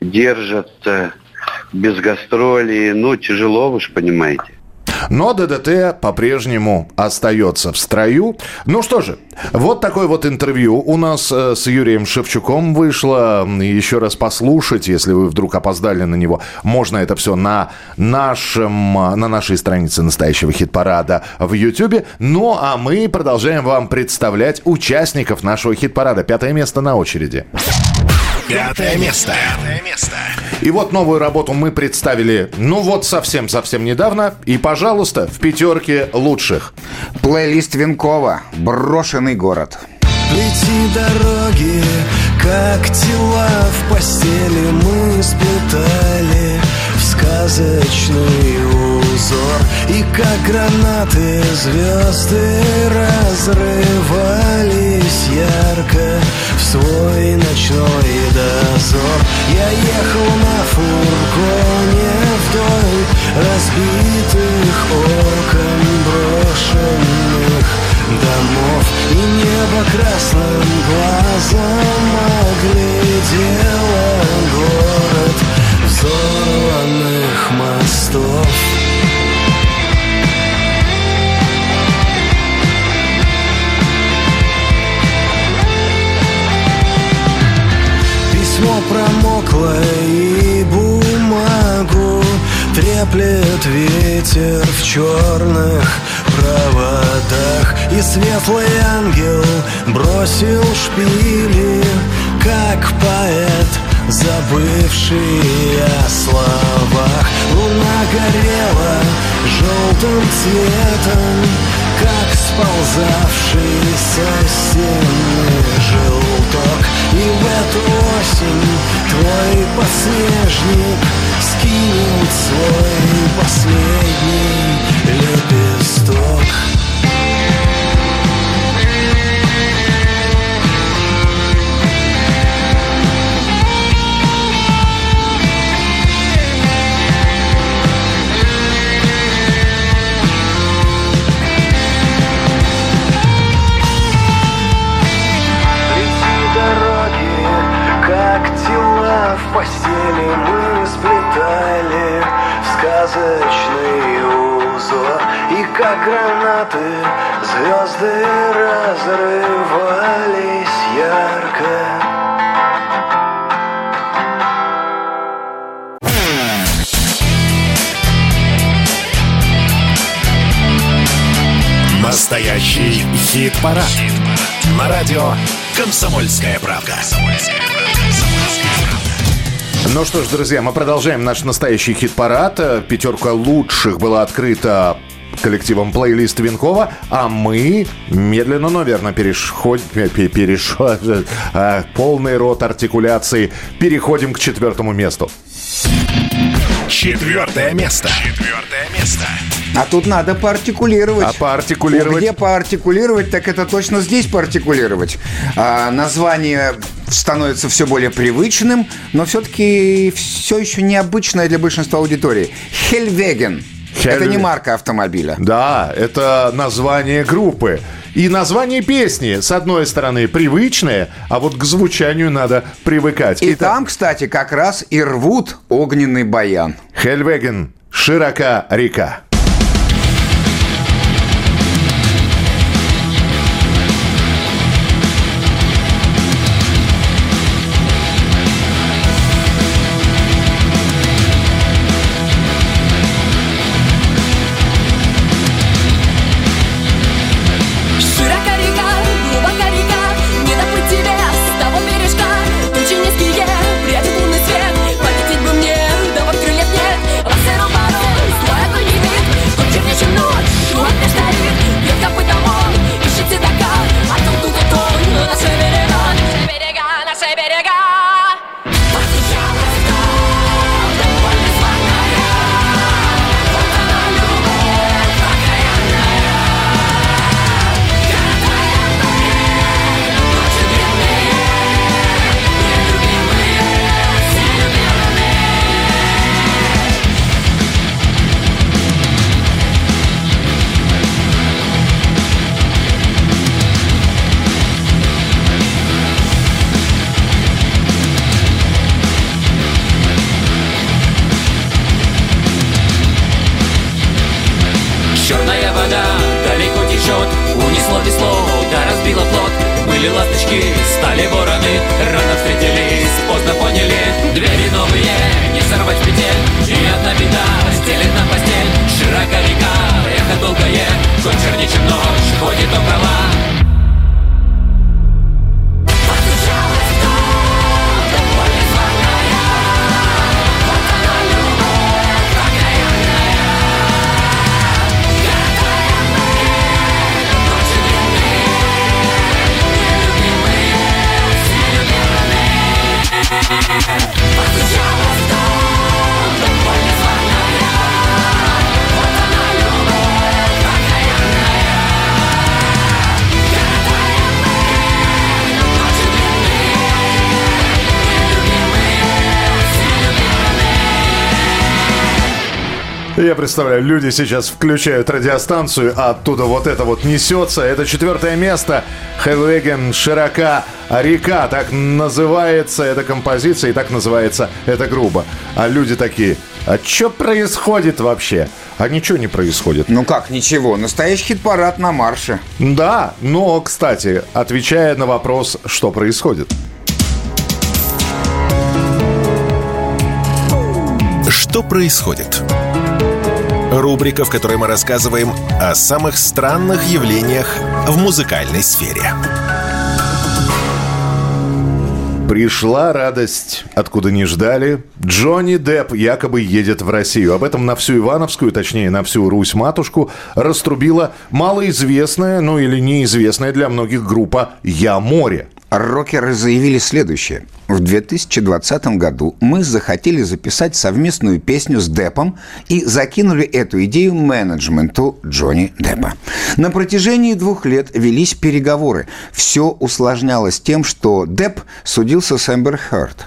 держатся без гастролей. Ну, тяжело, вы же понимаете. Но ДДТ по-прежнему остается в строю. Ну что же, вот такое вот интервью у нас э, с Юрием Шевчуком вышло. Еще раз послушать, если вы вдруг опоздали на него, можно это все на, нашем, на нашей странице настоящего хит-парада в YouTube. Ну а мы продолжаем вам представлять участников нашего хит-парада. Пятое место на очереди. Пятое место. Пятое место. И вот новую работу мы представили, ну вот совсем-совсем недавно. И, пожалуйста, в пятерке лучших. Плейлист Винкова «Брошенный город». Плети дороги, как тела в постели мы сплетали в сказочный узор И как гранаты звезды разрывались ярко в свой ночной дозор. Я ехал на фургоне вдоль разбитых окон брошенных домов. И небо красным глазом оглядело город взорванных мостов Письмо промокло и бумагу Треплет ветер в черных проводах. И светлый ангел бросил шпили Как поэт, забывший о словах. Луна горела желтым цветом Как сползавший со стены желток И в эту осень твой подснежник Скинет свой последний лепесток в постели мы сплетали сказочный узор И как гранаты звезды разрывались ярко Настоящий хит-парад. хит На радио «Комсомольская правка». «Комсомольская правка». Ну что ж, друзья, мы продолжаем наш настоящий хит-парад. Э, Пятерка лучших была открыта коллективом плейлист Винкова, а мы медленно, но верно переходим, перешо, э, полный рот артикуляции, переходим к четвертому месту. Четвертое место. Четвертое место. А тут надо поартикулировать. А поартикулировать? Где поартикулировать, так это точно здесь поартикулировать. А, название становится все более привычным, но все-таки все еще необычное для большинства аудитории. Хельвеген. Это не марка автомобиля. Да, это название группы. И название песни, с одной стороны, привычное, а вот к звучанию надо привыкать. И там, кстати, как раз и рвут огненный баян. Хельвеген. Широка река. Хоть черничем Я представляю, люди сейчас включают радиостанцию, а оттуда вот это вот несется. Это четвертое место. Хелвеген широка река. Так называется эта композиция и так называется эта группа. А люди такие, а что происходит вообще? А ничего не происходит. Ну как, ничего. Настоящий хит-парад на марше. Да, но, кстати, отвечая на вопрос, что происходит. Что происходит? Рубрика, в которой мы рассказываем о самых странных явлениях в музыкальной сфере. Пришла радость, откуда не ждали. Джонни Депп якобы едет в Россию. Об этом на всю Ивановскую, точнее, на всю Русь-матушку, раструбила малоизвестная, ну или неизвестная для многих группа «Я море». Рокеры заявили следующее. В 2020 году мы захотели записать совместную песню с Деппом и закинули эту идею менеджменту Джонни Деппа. На протяжении двух лет велись переговоры. Все усложнялось тем, что Депп судился с Эмбер Хёрд.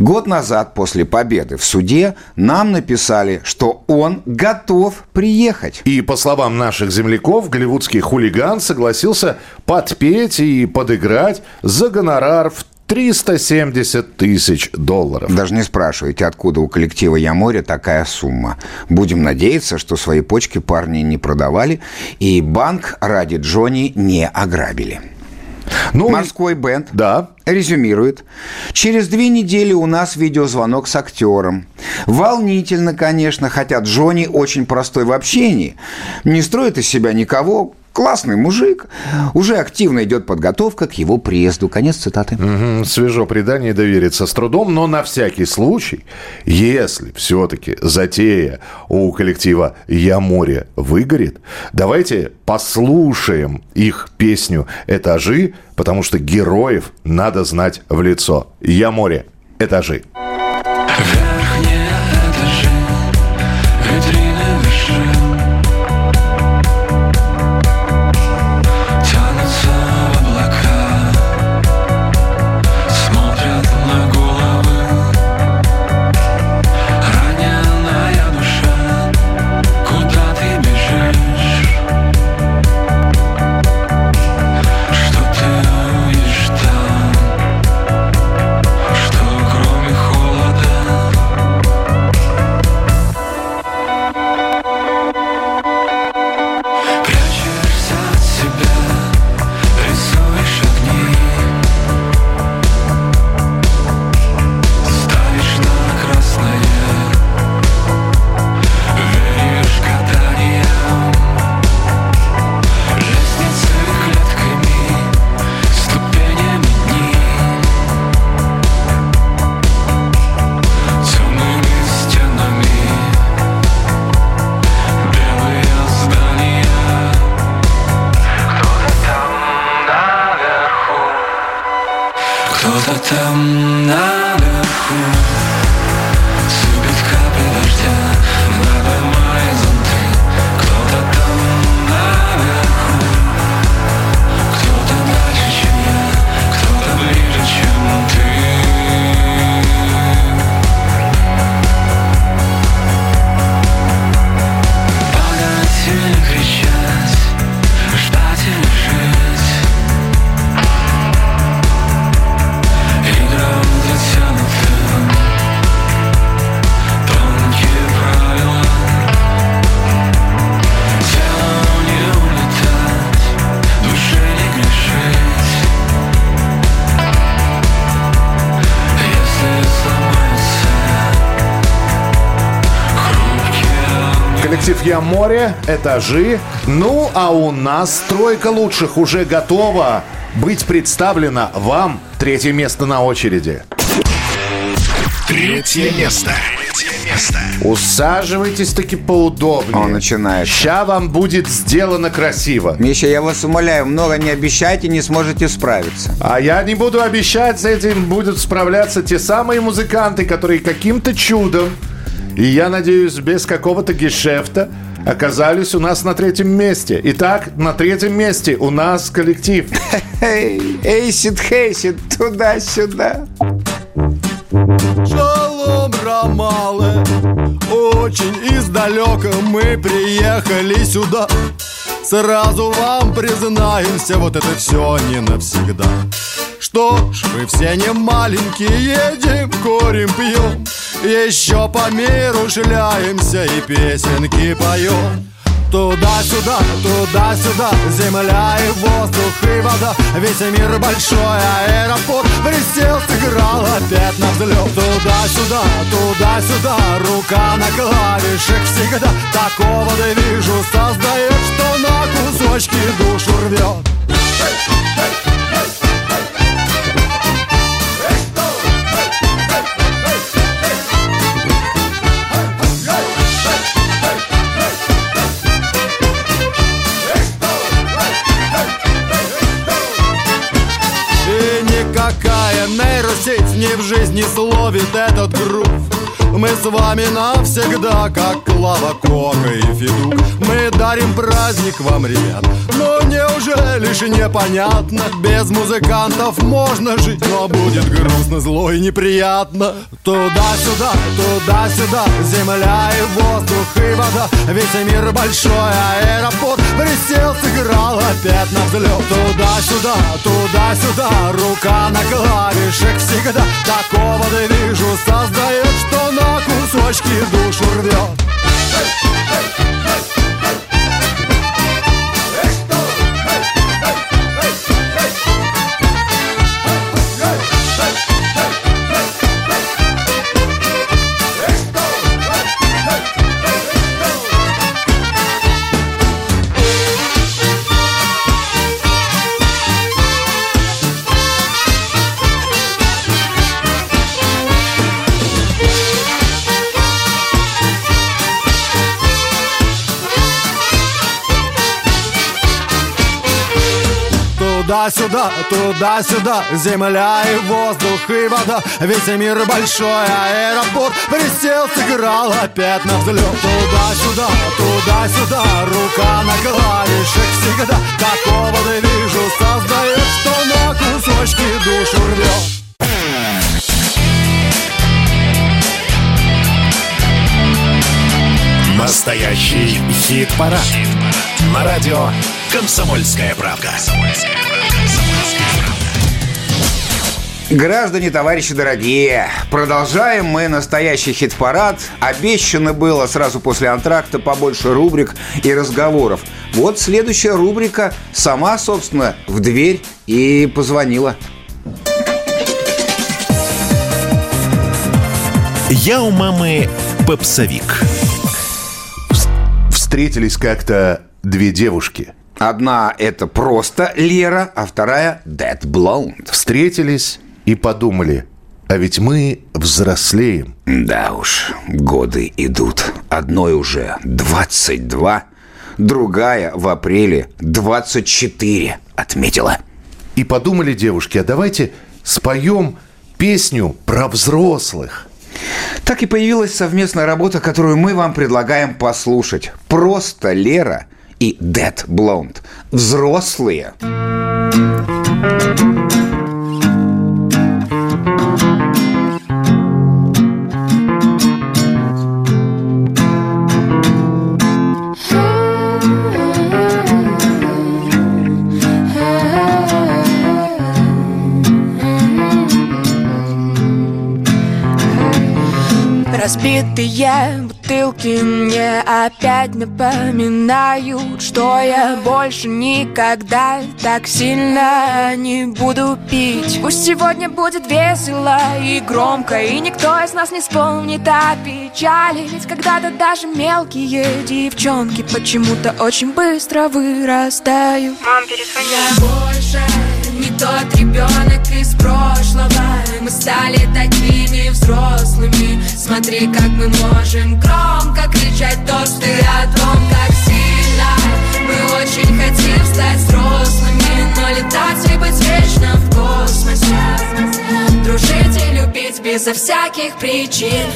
Год назад, после победы в суде, нам написали, что он готов приехать. И, по словам наших земляков, голливудский хулиган согласился подпеть и подыграть за гонорар в 370 тысяч долларов. Даже не спрашивайте, откуда у коллектива «Я море» такая сумма. Будем надеяться, что свои почки парни не продавали и банк ради Джонни не ограбили. Ну, Морской бенд да. резюмирует. Через две недели у нас видеозвонок с актером. Волнительно, конечно, хотя Джонни очень простой в общении. Не строит из себя никого, классный мужик. Уже активно идет подготовка к его приезду. Конец цитаты. Мгм, свежо предание довериться с трудом, но на всякий случай, если все-таки затея у коллектива «Я море» выгорит, давайте послушаем их песню «Этажи», потому что героев надо знать в лицо. «Я море», «Этажи». Верхние Коллектив «Я море», «Этажи». Ну, а у нас тройка лучших уже готова быть представлена вам. Третье место на очереди. Третье место. Третье место. Усаживайтесь таки поудобнее. Он начинает. Ща вам будет сделано красиво. Миша, я вас умоляю, много не обещайте, не сможете справиться. А я не буду обещать, с этим будут справляться те самые музыканты, которые каким-то чудом, и я надеюсь, без какого-то гешефта, оказались у нас на третьем месте. Итак, на третьем месте у нас коллектив. Эй, Эйсид Хейсид, туда-сюда. Шалом, Рамалы Очень издалека мы приехали сюда Сразу вам признаемся, вот это все не навсегда Что ж, мы все не маленькие, едем, курим, пьем. Еще по миру шляемся и песенки поем. Туда-сюда, туда-сюда, земля и воздух и вода. Весь мир большой аэропорт Присел, сыграл опять на взлет Туда-сюда, туда-сюда, рука на клавишах всегда. Такого да вижу создает, что на кусочки душу рвет И нейросеть ни в жизни словит этот грув Мы с вами навсегда, как Клава Кока и Федук. Мы дарим праздник вам, ребят. Но неужели же непонятно? Без музыкантов можно жить Но будет грустно, зло и неприятно. Туда-сюда, туда-сюда Земля и воздух и вода. Весь мир большой аэропорт Присел, сыграл опять на взлет. Туда-сюда, туда-сюда Рука на клавишах всегда. Такого да вижу создает Что на кусочки душу рвет Туда-сюда, туда-сюда Земля и воздух и вода. Весь мир большой аэропорт Присел, сыграл опять на взлет. Туда-сюда, туда-сюда Рука на клавишах всегда. Такого движу создает Что на кусочки душу рвет. Настоящий хит-парад. На радио «Комсомольская правда». Граждане, товарищи дорогие, продолжаем мы настоящий хит-парад. Обещано было сразу после антракта побольше рубрик и разговоров. Вот следующая рубрика сама, собственно, в дверь и позвонила. Я у мамы попсовик. Встретились как-то две девушки. Одна это просто Лера, а вторая Dead Blonde. Встретились и подумали, а ведь мы взрослеем. Да уж, годы идут. Одной уже 22, другая в апреле 24 отметила. И подумали девушки, а давайте споем песню про взрослых. Так и появилась совместная работа, которую мы вам предлагаем послушать. Просто Лера и Dead Blonde. Взрослые. Разбитые бутылки мне опять напоминают Что я больше никогда так сильно не буду пить. Пусть сегодня будет весело и громко И никто из нас не вспомнит о печали. Ведь когда-то даже мелкие девчонки Почему-то очень быстро вырастают. Мам, перезвони. Я больше тот ребенок из прошлого. Мы стали такими взрослыми. Смотри, как мы можем громко кричать тосты о том, как сильно Мы очень хотим стать взрослыми Но летать и быть вечно в космосе. Дружить и любить безо всяких причин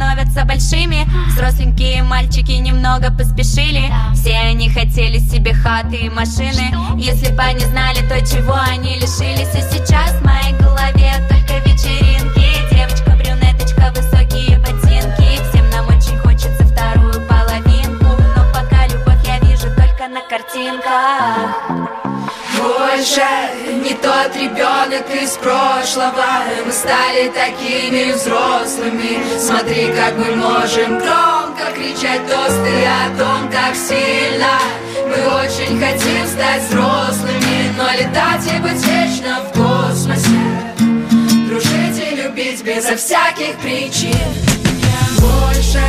становятся большими. Взросленькие мальчики немного поспешили. Все они хотели себе хаты и машины. Если бы они знали то, чего они лишились. И сейчас в моей голове только вечеринки. Девочка, брюнеточка, высокие ботинки. Всем нам очень хочется вторую половинку. Но пока любовь я вижу только на картинках Больше. Не тот ребенок из прошлого. Мы стали такими взрослыми. Смотри, как мы можем громко кричать тосты о том, как сильно Мы очень хотим стать взрослыми. Но летать и быть вечно в космосе. Дружить и любить безо всяких причин. Больше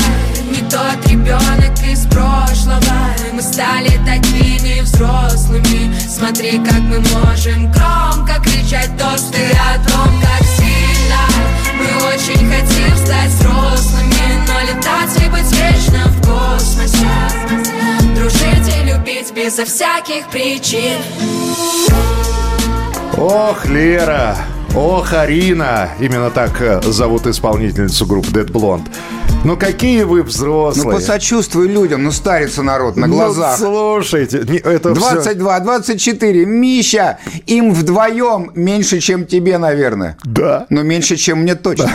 не тот ребенок из прошлого. Мы стали такими взрослыми. Смотри, как мы можем громко кричать тосты о том, как сильно Мы очень хотим стать взрослыми. Но летать и быть вечно в космосе. Дружить и любить безо всяких причин. Ох, Лера, ох, Арина. Именно так э, зовут исполнительницу группы Dead Blonde. Ну какие вы взрослые. Ну, посочувствуй людям, ну, старится народ на Ну, глазах. слушайте, не- это всё- 22, 24. Мища, им вдвоем меньше, чем тебе, наверное. Да. Но меньше, чем мне точно.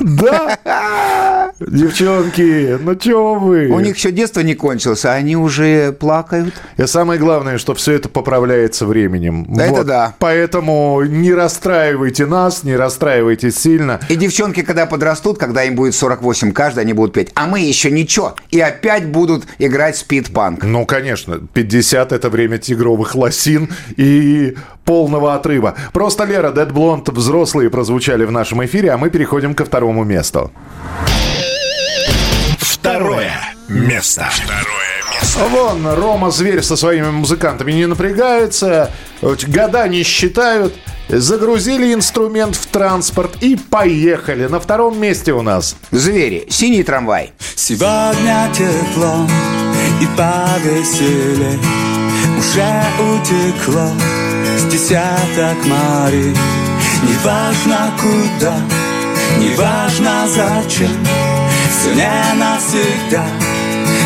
Да. Девчонки, ну чё вы? У них еще детство не кончилось, а они уже плакают. И самое главное, что все это поправляется временем. Да, это да. Поэтому не расстраивайте нас, не расстраивайтесь сильно. И девчонки, когда подрастут, когда им будет 48 каждый, они будут петь. А мы еще ничего. И опять будут играть спид-панк. Ну, конечно, 50 это время тигровых лосин и полного отрыва. Просто Лера, Dead Blonde, взрослые прозвучали в нашем эфире, а мы переходим ко второму месту. Второе место. Вон, Рома Зверь со своими музыкантами не напрягается, года не считают Загрузили инструмент в транспорт и поехали. На втором месте у нас Звери. Синий трамвай. Сегодня тепло и повеселей Уже утекло с десяток морей Неважно куда, неважно зачем Все не навсегда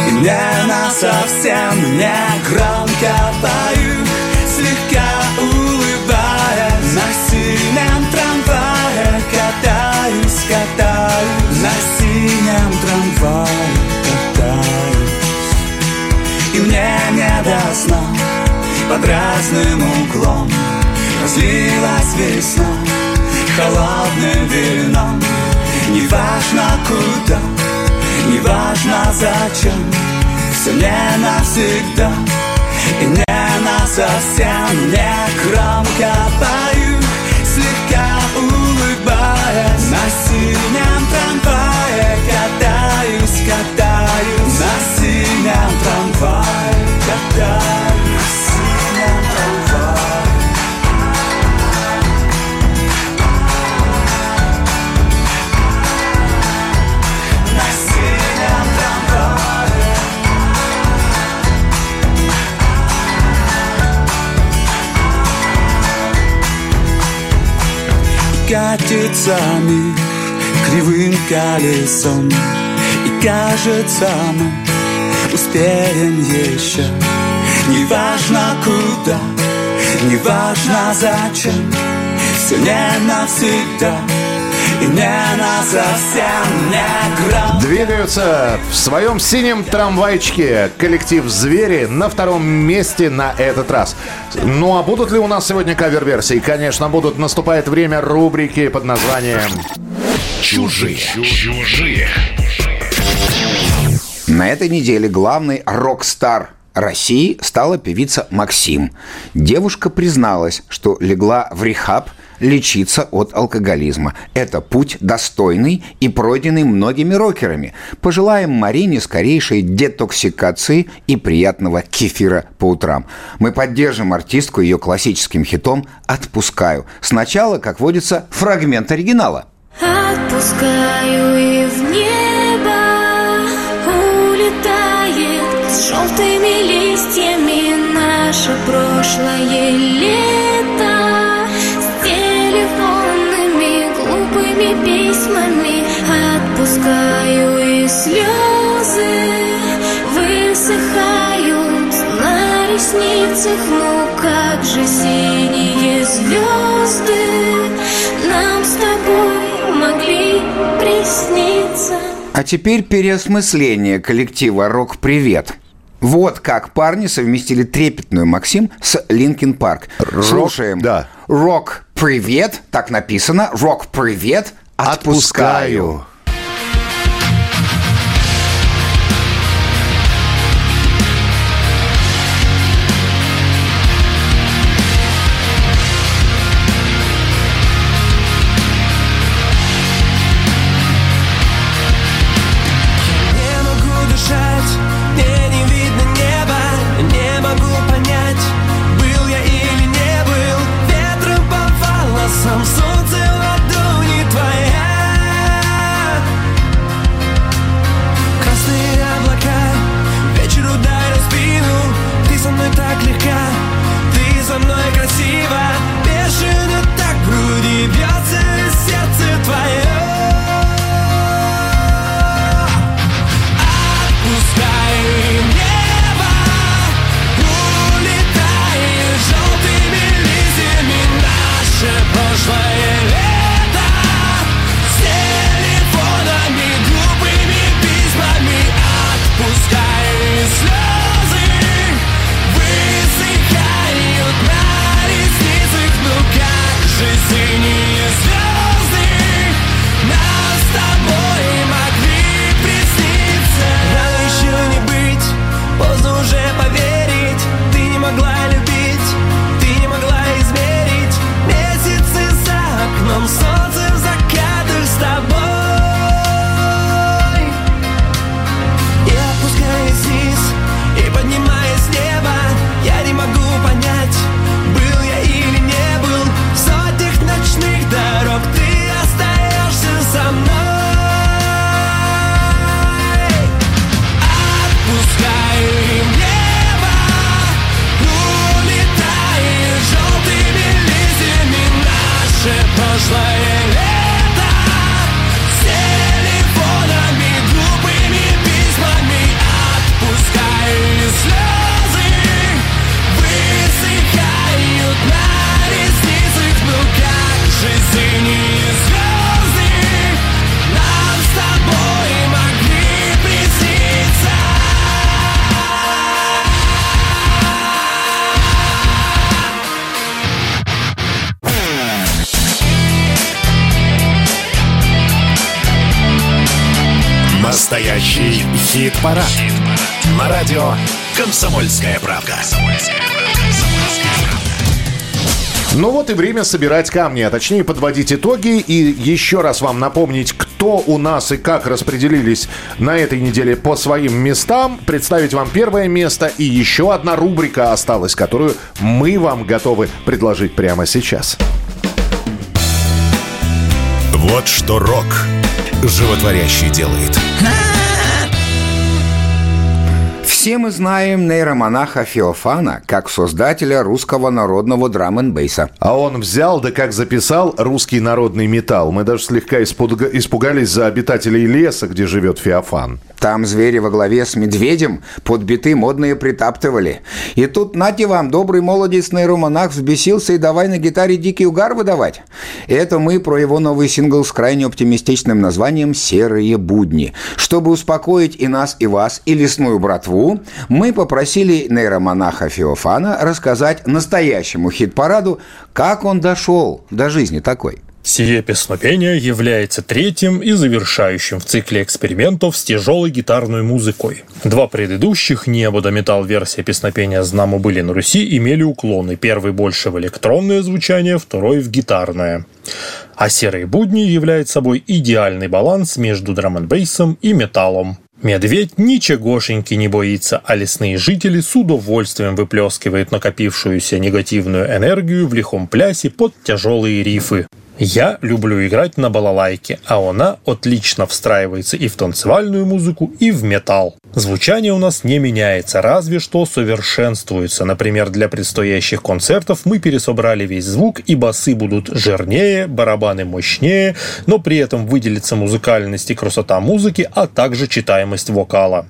и не насовсем Мне громко пою, слегка улыбаясь. На синем трамвае катаюсь, катаюсь. На синем трамвае катаюсь. И мне не до сна под разным углом Разлилась весна холодным вином Неважно куда, неважно зачем Все не навсегда и не насовсем Не громко пою, слегка улыбаясь На синем Мир кривым колесом. И кажется мы успеем еще. Неважно куда, неважно зачем Все не навсегда Двигаются в своем синем трамвайчике коллектив «Звери» на втором месте на этот раз. Ну а будут ли у нас сегодня кавер-версии? Конечно, будут. Наступает время рубрики под названием Чужие. Чужие. На этой неделе главный рок-стар России стала певица Максим. Девушка призналась, что легла в рехаб лечиться от алкоголизма. Это путь достойный и пройденный многими рокерами. Пожелаем Марине скорейшей детоксикации и приятного кефира по утрам. Мы поддержим артистку ее классическим хитом «Отпускаю». Сначала, как водится, фрагмент оригинала. Отпускаю и в небо улетает с желтыми листьями наше прошлое лето письмами отпускаю и слезы высыхают на ресницах, ну как же синие звезды нам с тобой могли присниться. А теперь переосмысление коллектива «Рок-привет». Вот как парни совместили трепетную Максим с Linkin Park. Слушаем. да. Рок привет, так написано. Рок привет, отпускаю. Время собирать камни, а точнее подводить итоги и еще раз вам напомнить, кто у нас и как распределились на этой неделе по своим местам, представить вам первое место и еще одна рубрика осталась, которую мы вам готовы предложить прямо сейчас. Вот что рок животворящий делает. Все мы знаем нейромонаха Феофана как создателя русского народного драм н бейса А он взял, да как записал русский народный металл. Мы даже слегка испуга- испугались за обитателей леса, где живет Феофан. Там звери во главе с медведем под биты модные притаптывали. И тут, нате вам, добрый молодец нейромонах взбесился и давай на гитаре дикий угар выдавать. Это мы про его новый сингл с крайне оптимистичным названием «Серые будни». Чтобы успокоить и нас, и вас, и лесную братву, мы попросили нейромонаха Феофана рассказать настоящему хит-параду, как он дошел до жизни такой. Сие песнопение является третьим и завершающим в цикле экспериментов с тяжелой гитарной музыкой. Два предыдущих «Небо да металл» версия песнопения «Знамо были на Руси» имели уклоны. Первый больше в электронное звучание, второй в гитарное. А «Серые будни» является собой идеальный баланс между драм бейсом и металлом. Медведь ничегошеньки не боится, а лесные жители с удовольствием выплескивают накопившуюся негативную энергию в лихом плясе под тяжелые рифы. Я люблю играть на балалайке, а она отлично встраивается и в танцевальную музыку, и в металл. Звучание у нас не меняется, разве что совершенствуется. Например, для предстоящих концертов мы пересобрали весь звук, и басы будут жирнее, барабаны мощнее, но при этом выделится музыкальность и красота музыки, а также читаемость вокала.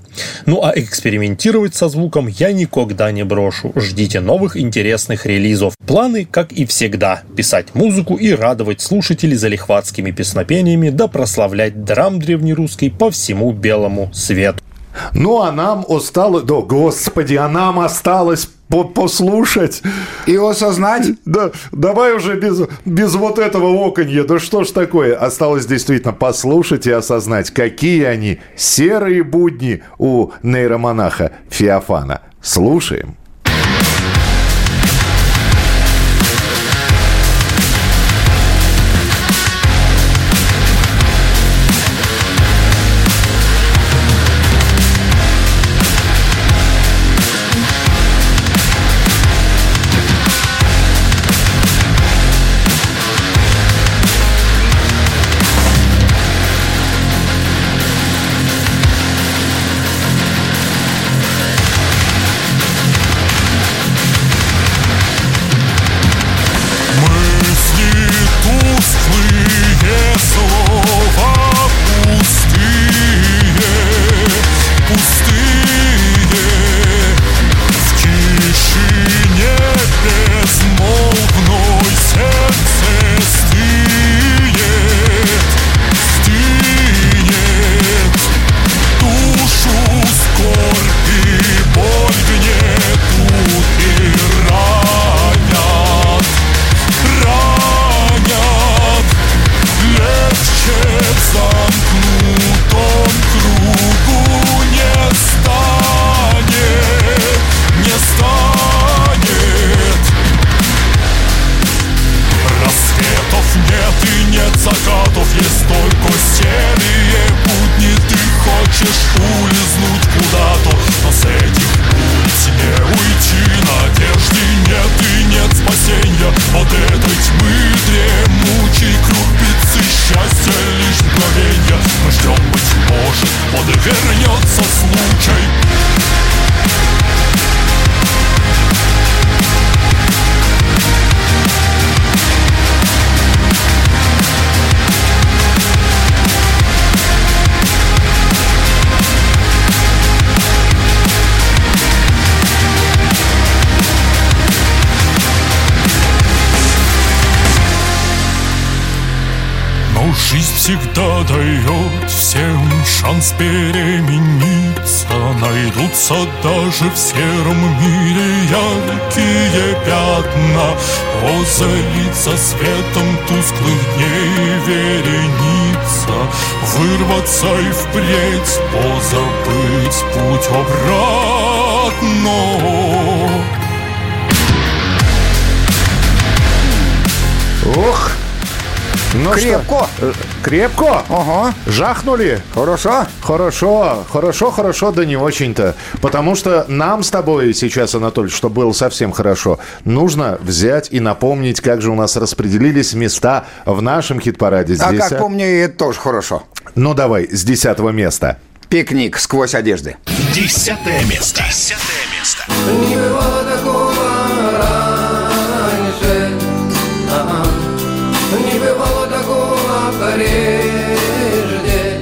Ну а экспериментировать со звуком я никогда не брошу. Ждите новых интересных релизов. Планы, как и всегда, писать музыку и радовать слушателей залихватскими песнопениями, да прославлять драм древнерусский по всему белому свету. Ну, а нам осталось... Да, господи, а нам осталось по- послушать. И осознать? Да, давай уже без, без вот этого оконья. Да что ж такое? Осталось действительно послушать и осознать, какие они серые будни у нейромонаха Феофана. Слушаем. Вырваться и впредь позабыть путь обратно Ох! Ну Крепко. Что? Э, Крепко? Ага. Жахнули? Хорошо? Хорошо, хорошо, хорошо, да не очень-то. Потому что нам с тобой сейчас, Анатолий, что было совсем хорошо, нужно взять и напомнить, как же у нас распределились места в нашем хит-параде. А Здесь, как помню, и это тоже хорошо. Ну давай, с десятого места. Пикник сквозь одежды. Десятое место. Десятое место. Не бывало такого раньше Ага. Не бывало такого прежде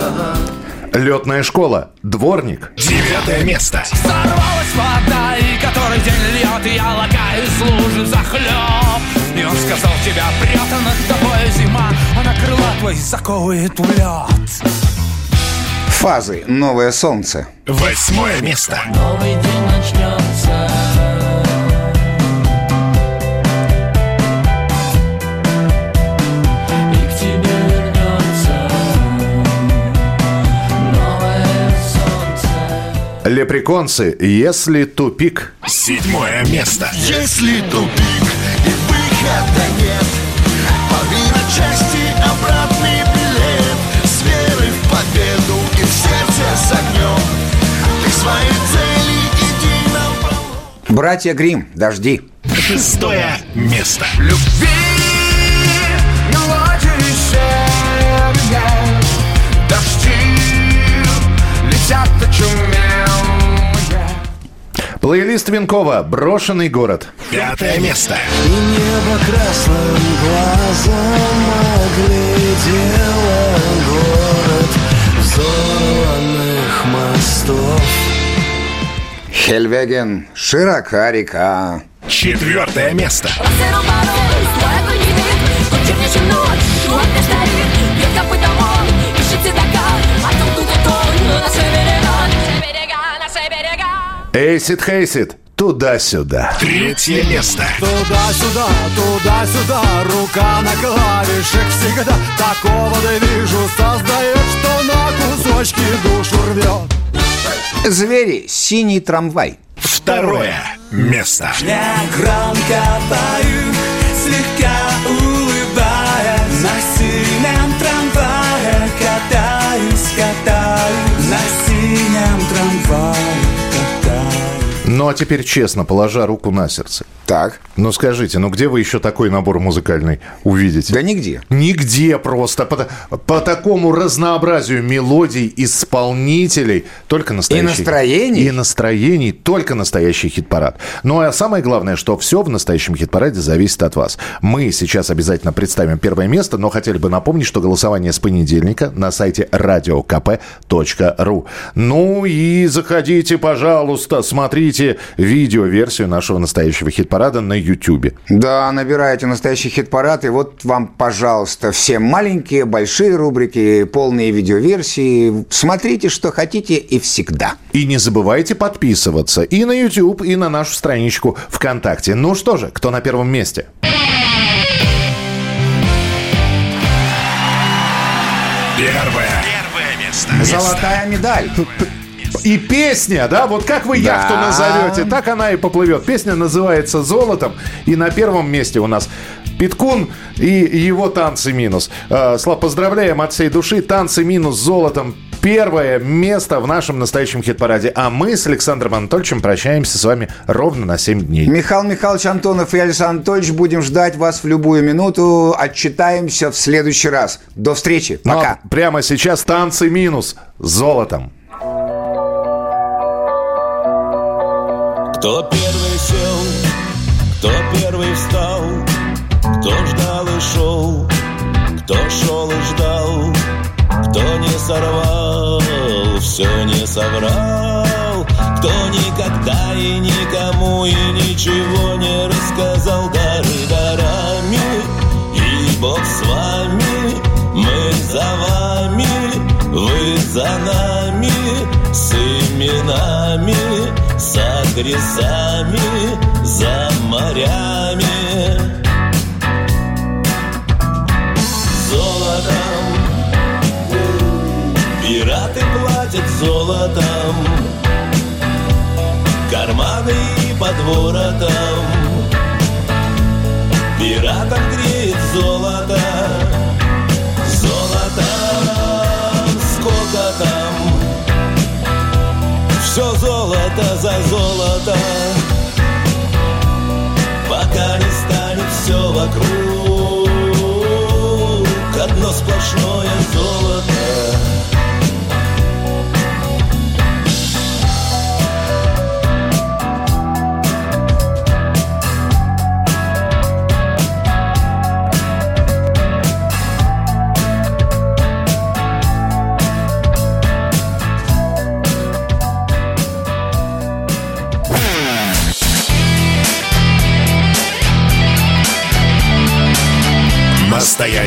Ага. Летная школа. Дворник. Девятое место. Сорвалась вода, и который день льет, я лакаю из лужи захлеб. И он сказал, тебя прет, а над тобой зима, а на крыла твои заковывает в лед. Фазы. Новое солнце. Восьмое место. Новый день начнется И к тебе вернется Новое солнце Лепреконцы. Если тупик. Седьмое место. Если тупик выхода нет Порви на части обратный билет С верой в победу и в сердце с огнем Ты своей цели иди на Братья Грим. Дожди. Шестое место. Любви сердца, Дожди летят. Плейлист Винкова. Брошенный город. Пятое место. И небо красным глазом оглядело город Взорванных мостов Хельвеген. Широка река. Четвертое место. Эйсид Хейсид. Туда-сюда. Третье место. Туда-сюда, туда-сюда, рука на клавишах всегда Такого да вижу, создает, что на кусочки душу рвет Звери. Синий трамвай. Второе место. Я громко пою, Ну а теперь честно, положа руку на сердце. Так. Ну скажите, ну где вы еще такой набор музыкальный увидите? Да нигде. Нигде просто. По, по такому разнообразию мелодий, исполнителей. Только настоящий. И настроений. И настроений. Только настоящий хит-парад. Ну а самое главное, что все в настоящем хит-параде зависит от вас. Мы сейчас обязательно представим первое место, но хотели бы напомнить, что голосование с понедельника на сайте radiokp.ru. Ну и заходите, пожалуйста, смотрите видео-версию нашего настоящего хит-парада на YouTube. Да, набираете настоящий хит-парад, и вот вам, пожалуйста, все маленькие, большие рубрики, полные видеоверсии. Смотрите, что хотите, и всегда. И не забывайте подписываться и на YouTube, и на нашу страничку ВКонтакте. Ну что же, кто на первом месте? Первое. Первое место. Золотая медаль. И песня, да, вот как вы Да. яхту назовете, так она и поплывет. Песня называется «Золотом», и на первом месте у нас Питкун и его «Танцы минус». Э, Слав, поздравляем от всей души. «Танцы минус» золотом. Первое место в нашем настоящем хит-параде. А мы с Александром Анатольевичем прощаемся с вами ровно на 7 дней. Михаил Михайлович Антонов и Александр Анатольевич будем ждать вас в любую минуту. Отчитаемся в следующий раз. До встречи. Ну, а Пока. прямо сейчас «Танцы минус» золотом. Кто первый сел, кто первый встал, кто ждал и шел, кто шел и ждал, кто не сорвал, все не соврал, кто никогда и никому и ничего не рассказал. Дары дарами, и Бог с вами, мы за вами, вы за нами, с именами, адресами за морями. Золотом пираты платят золотом, карманы и подворотом. 说要做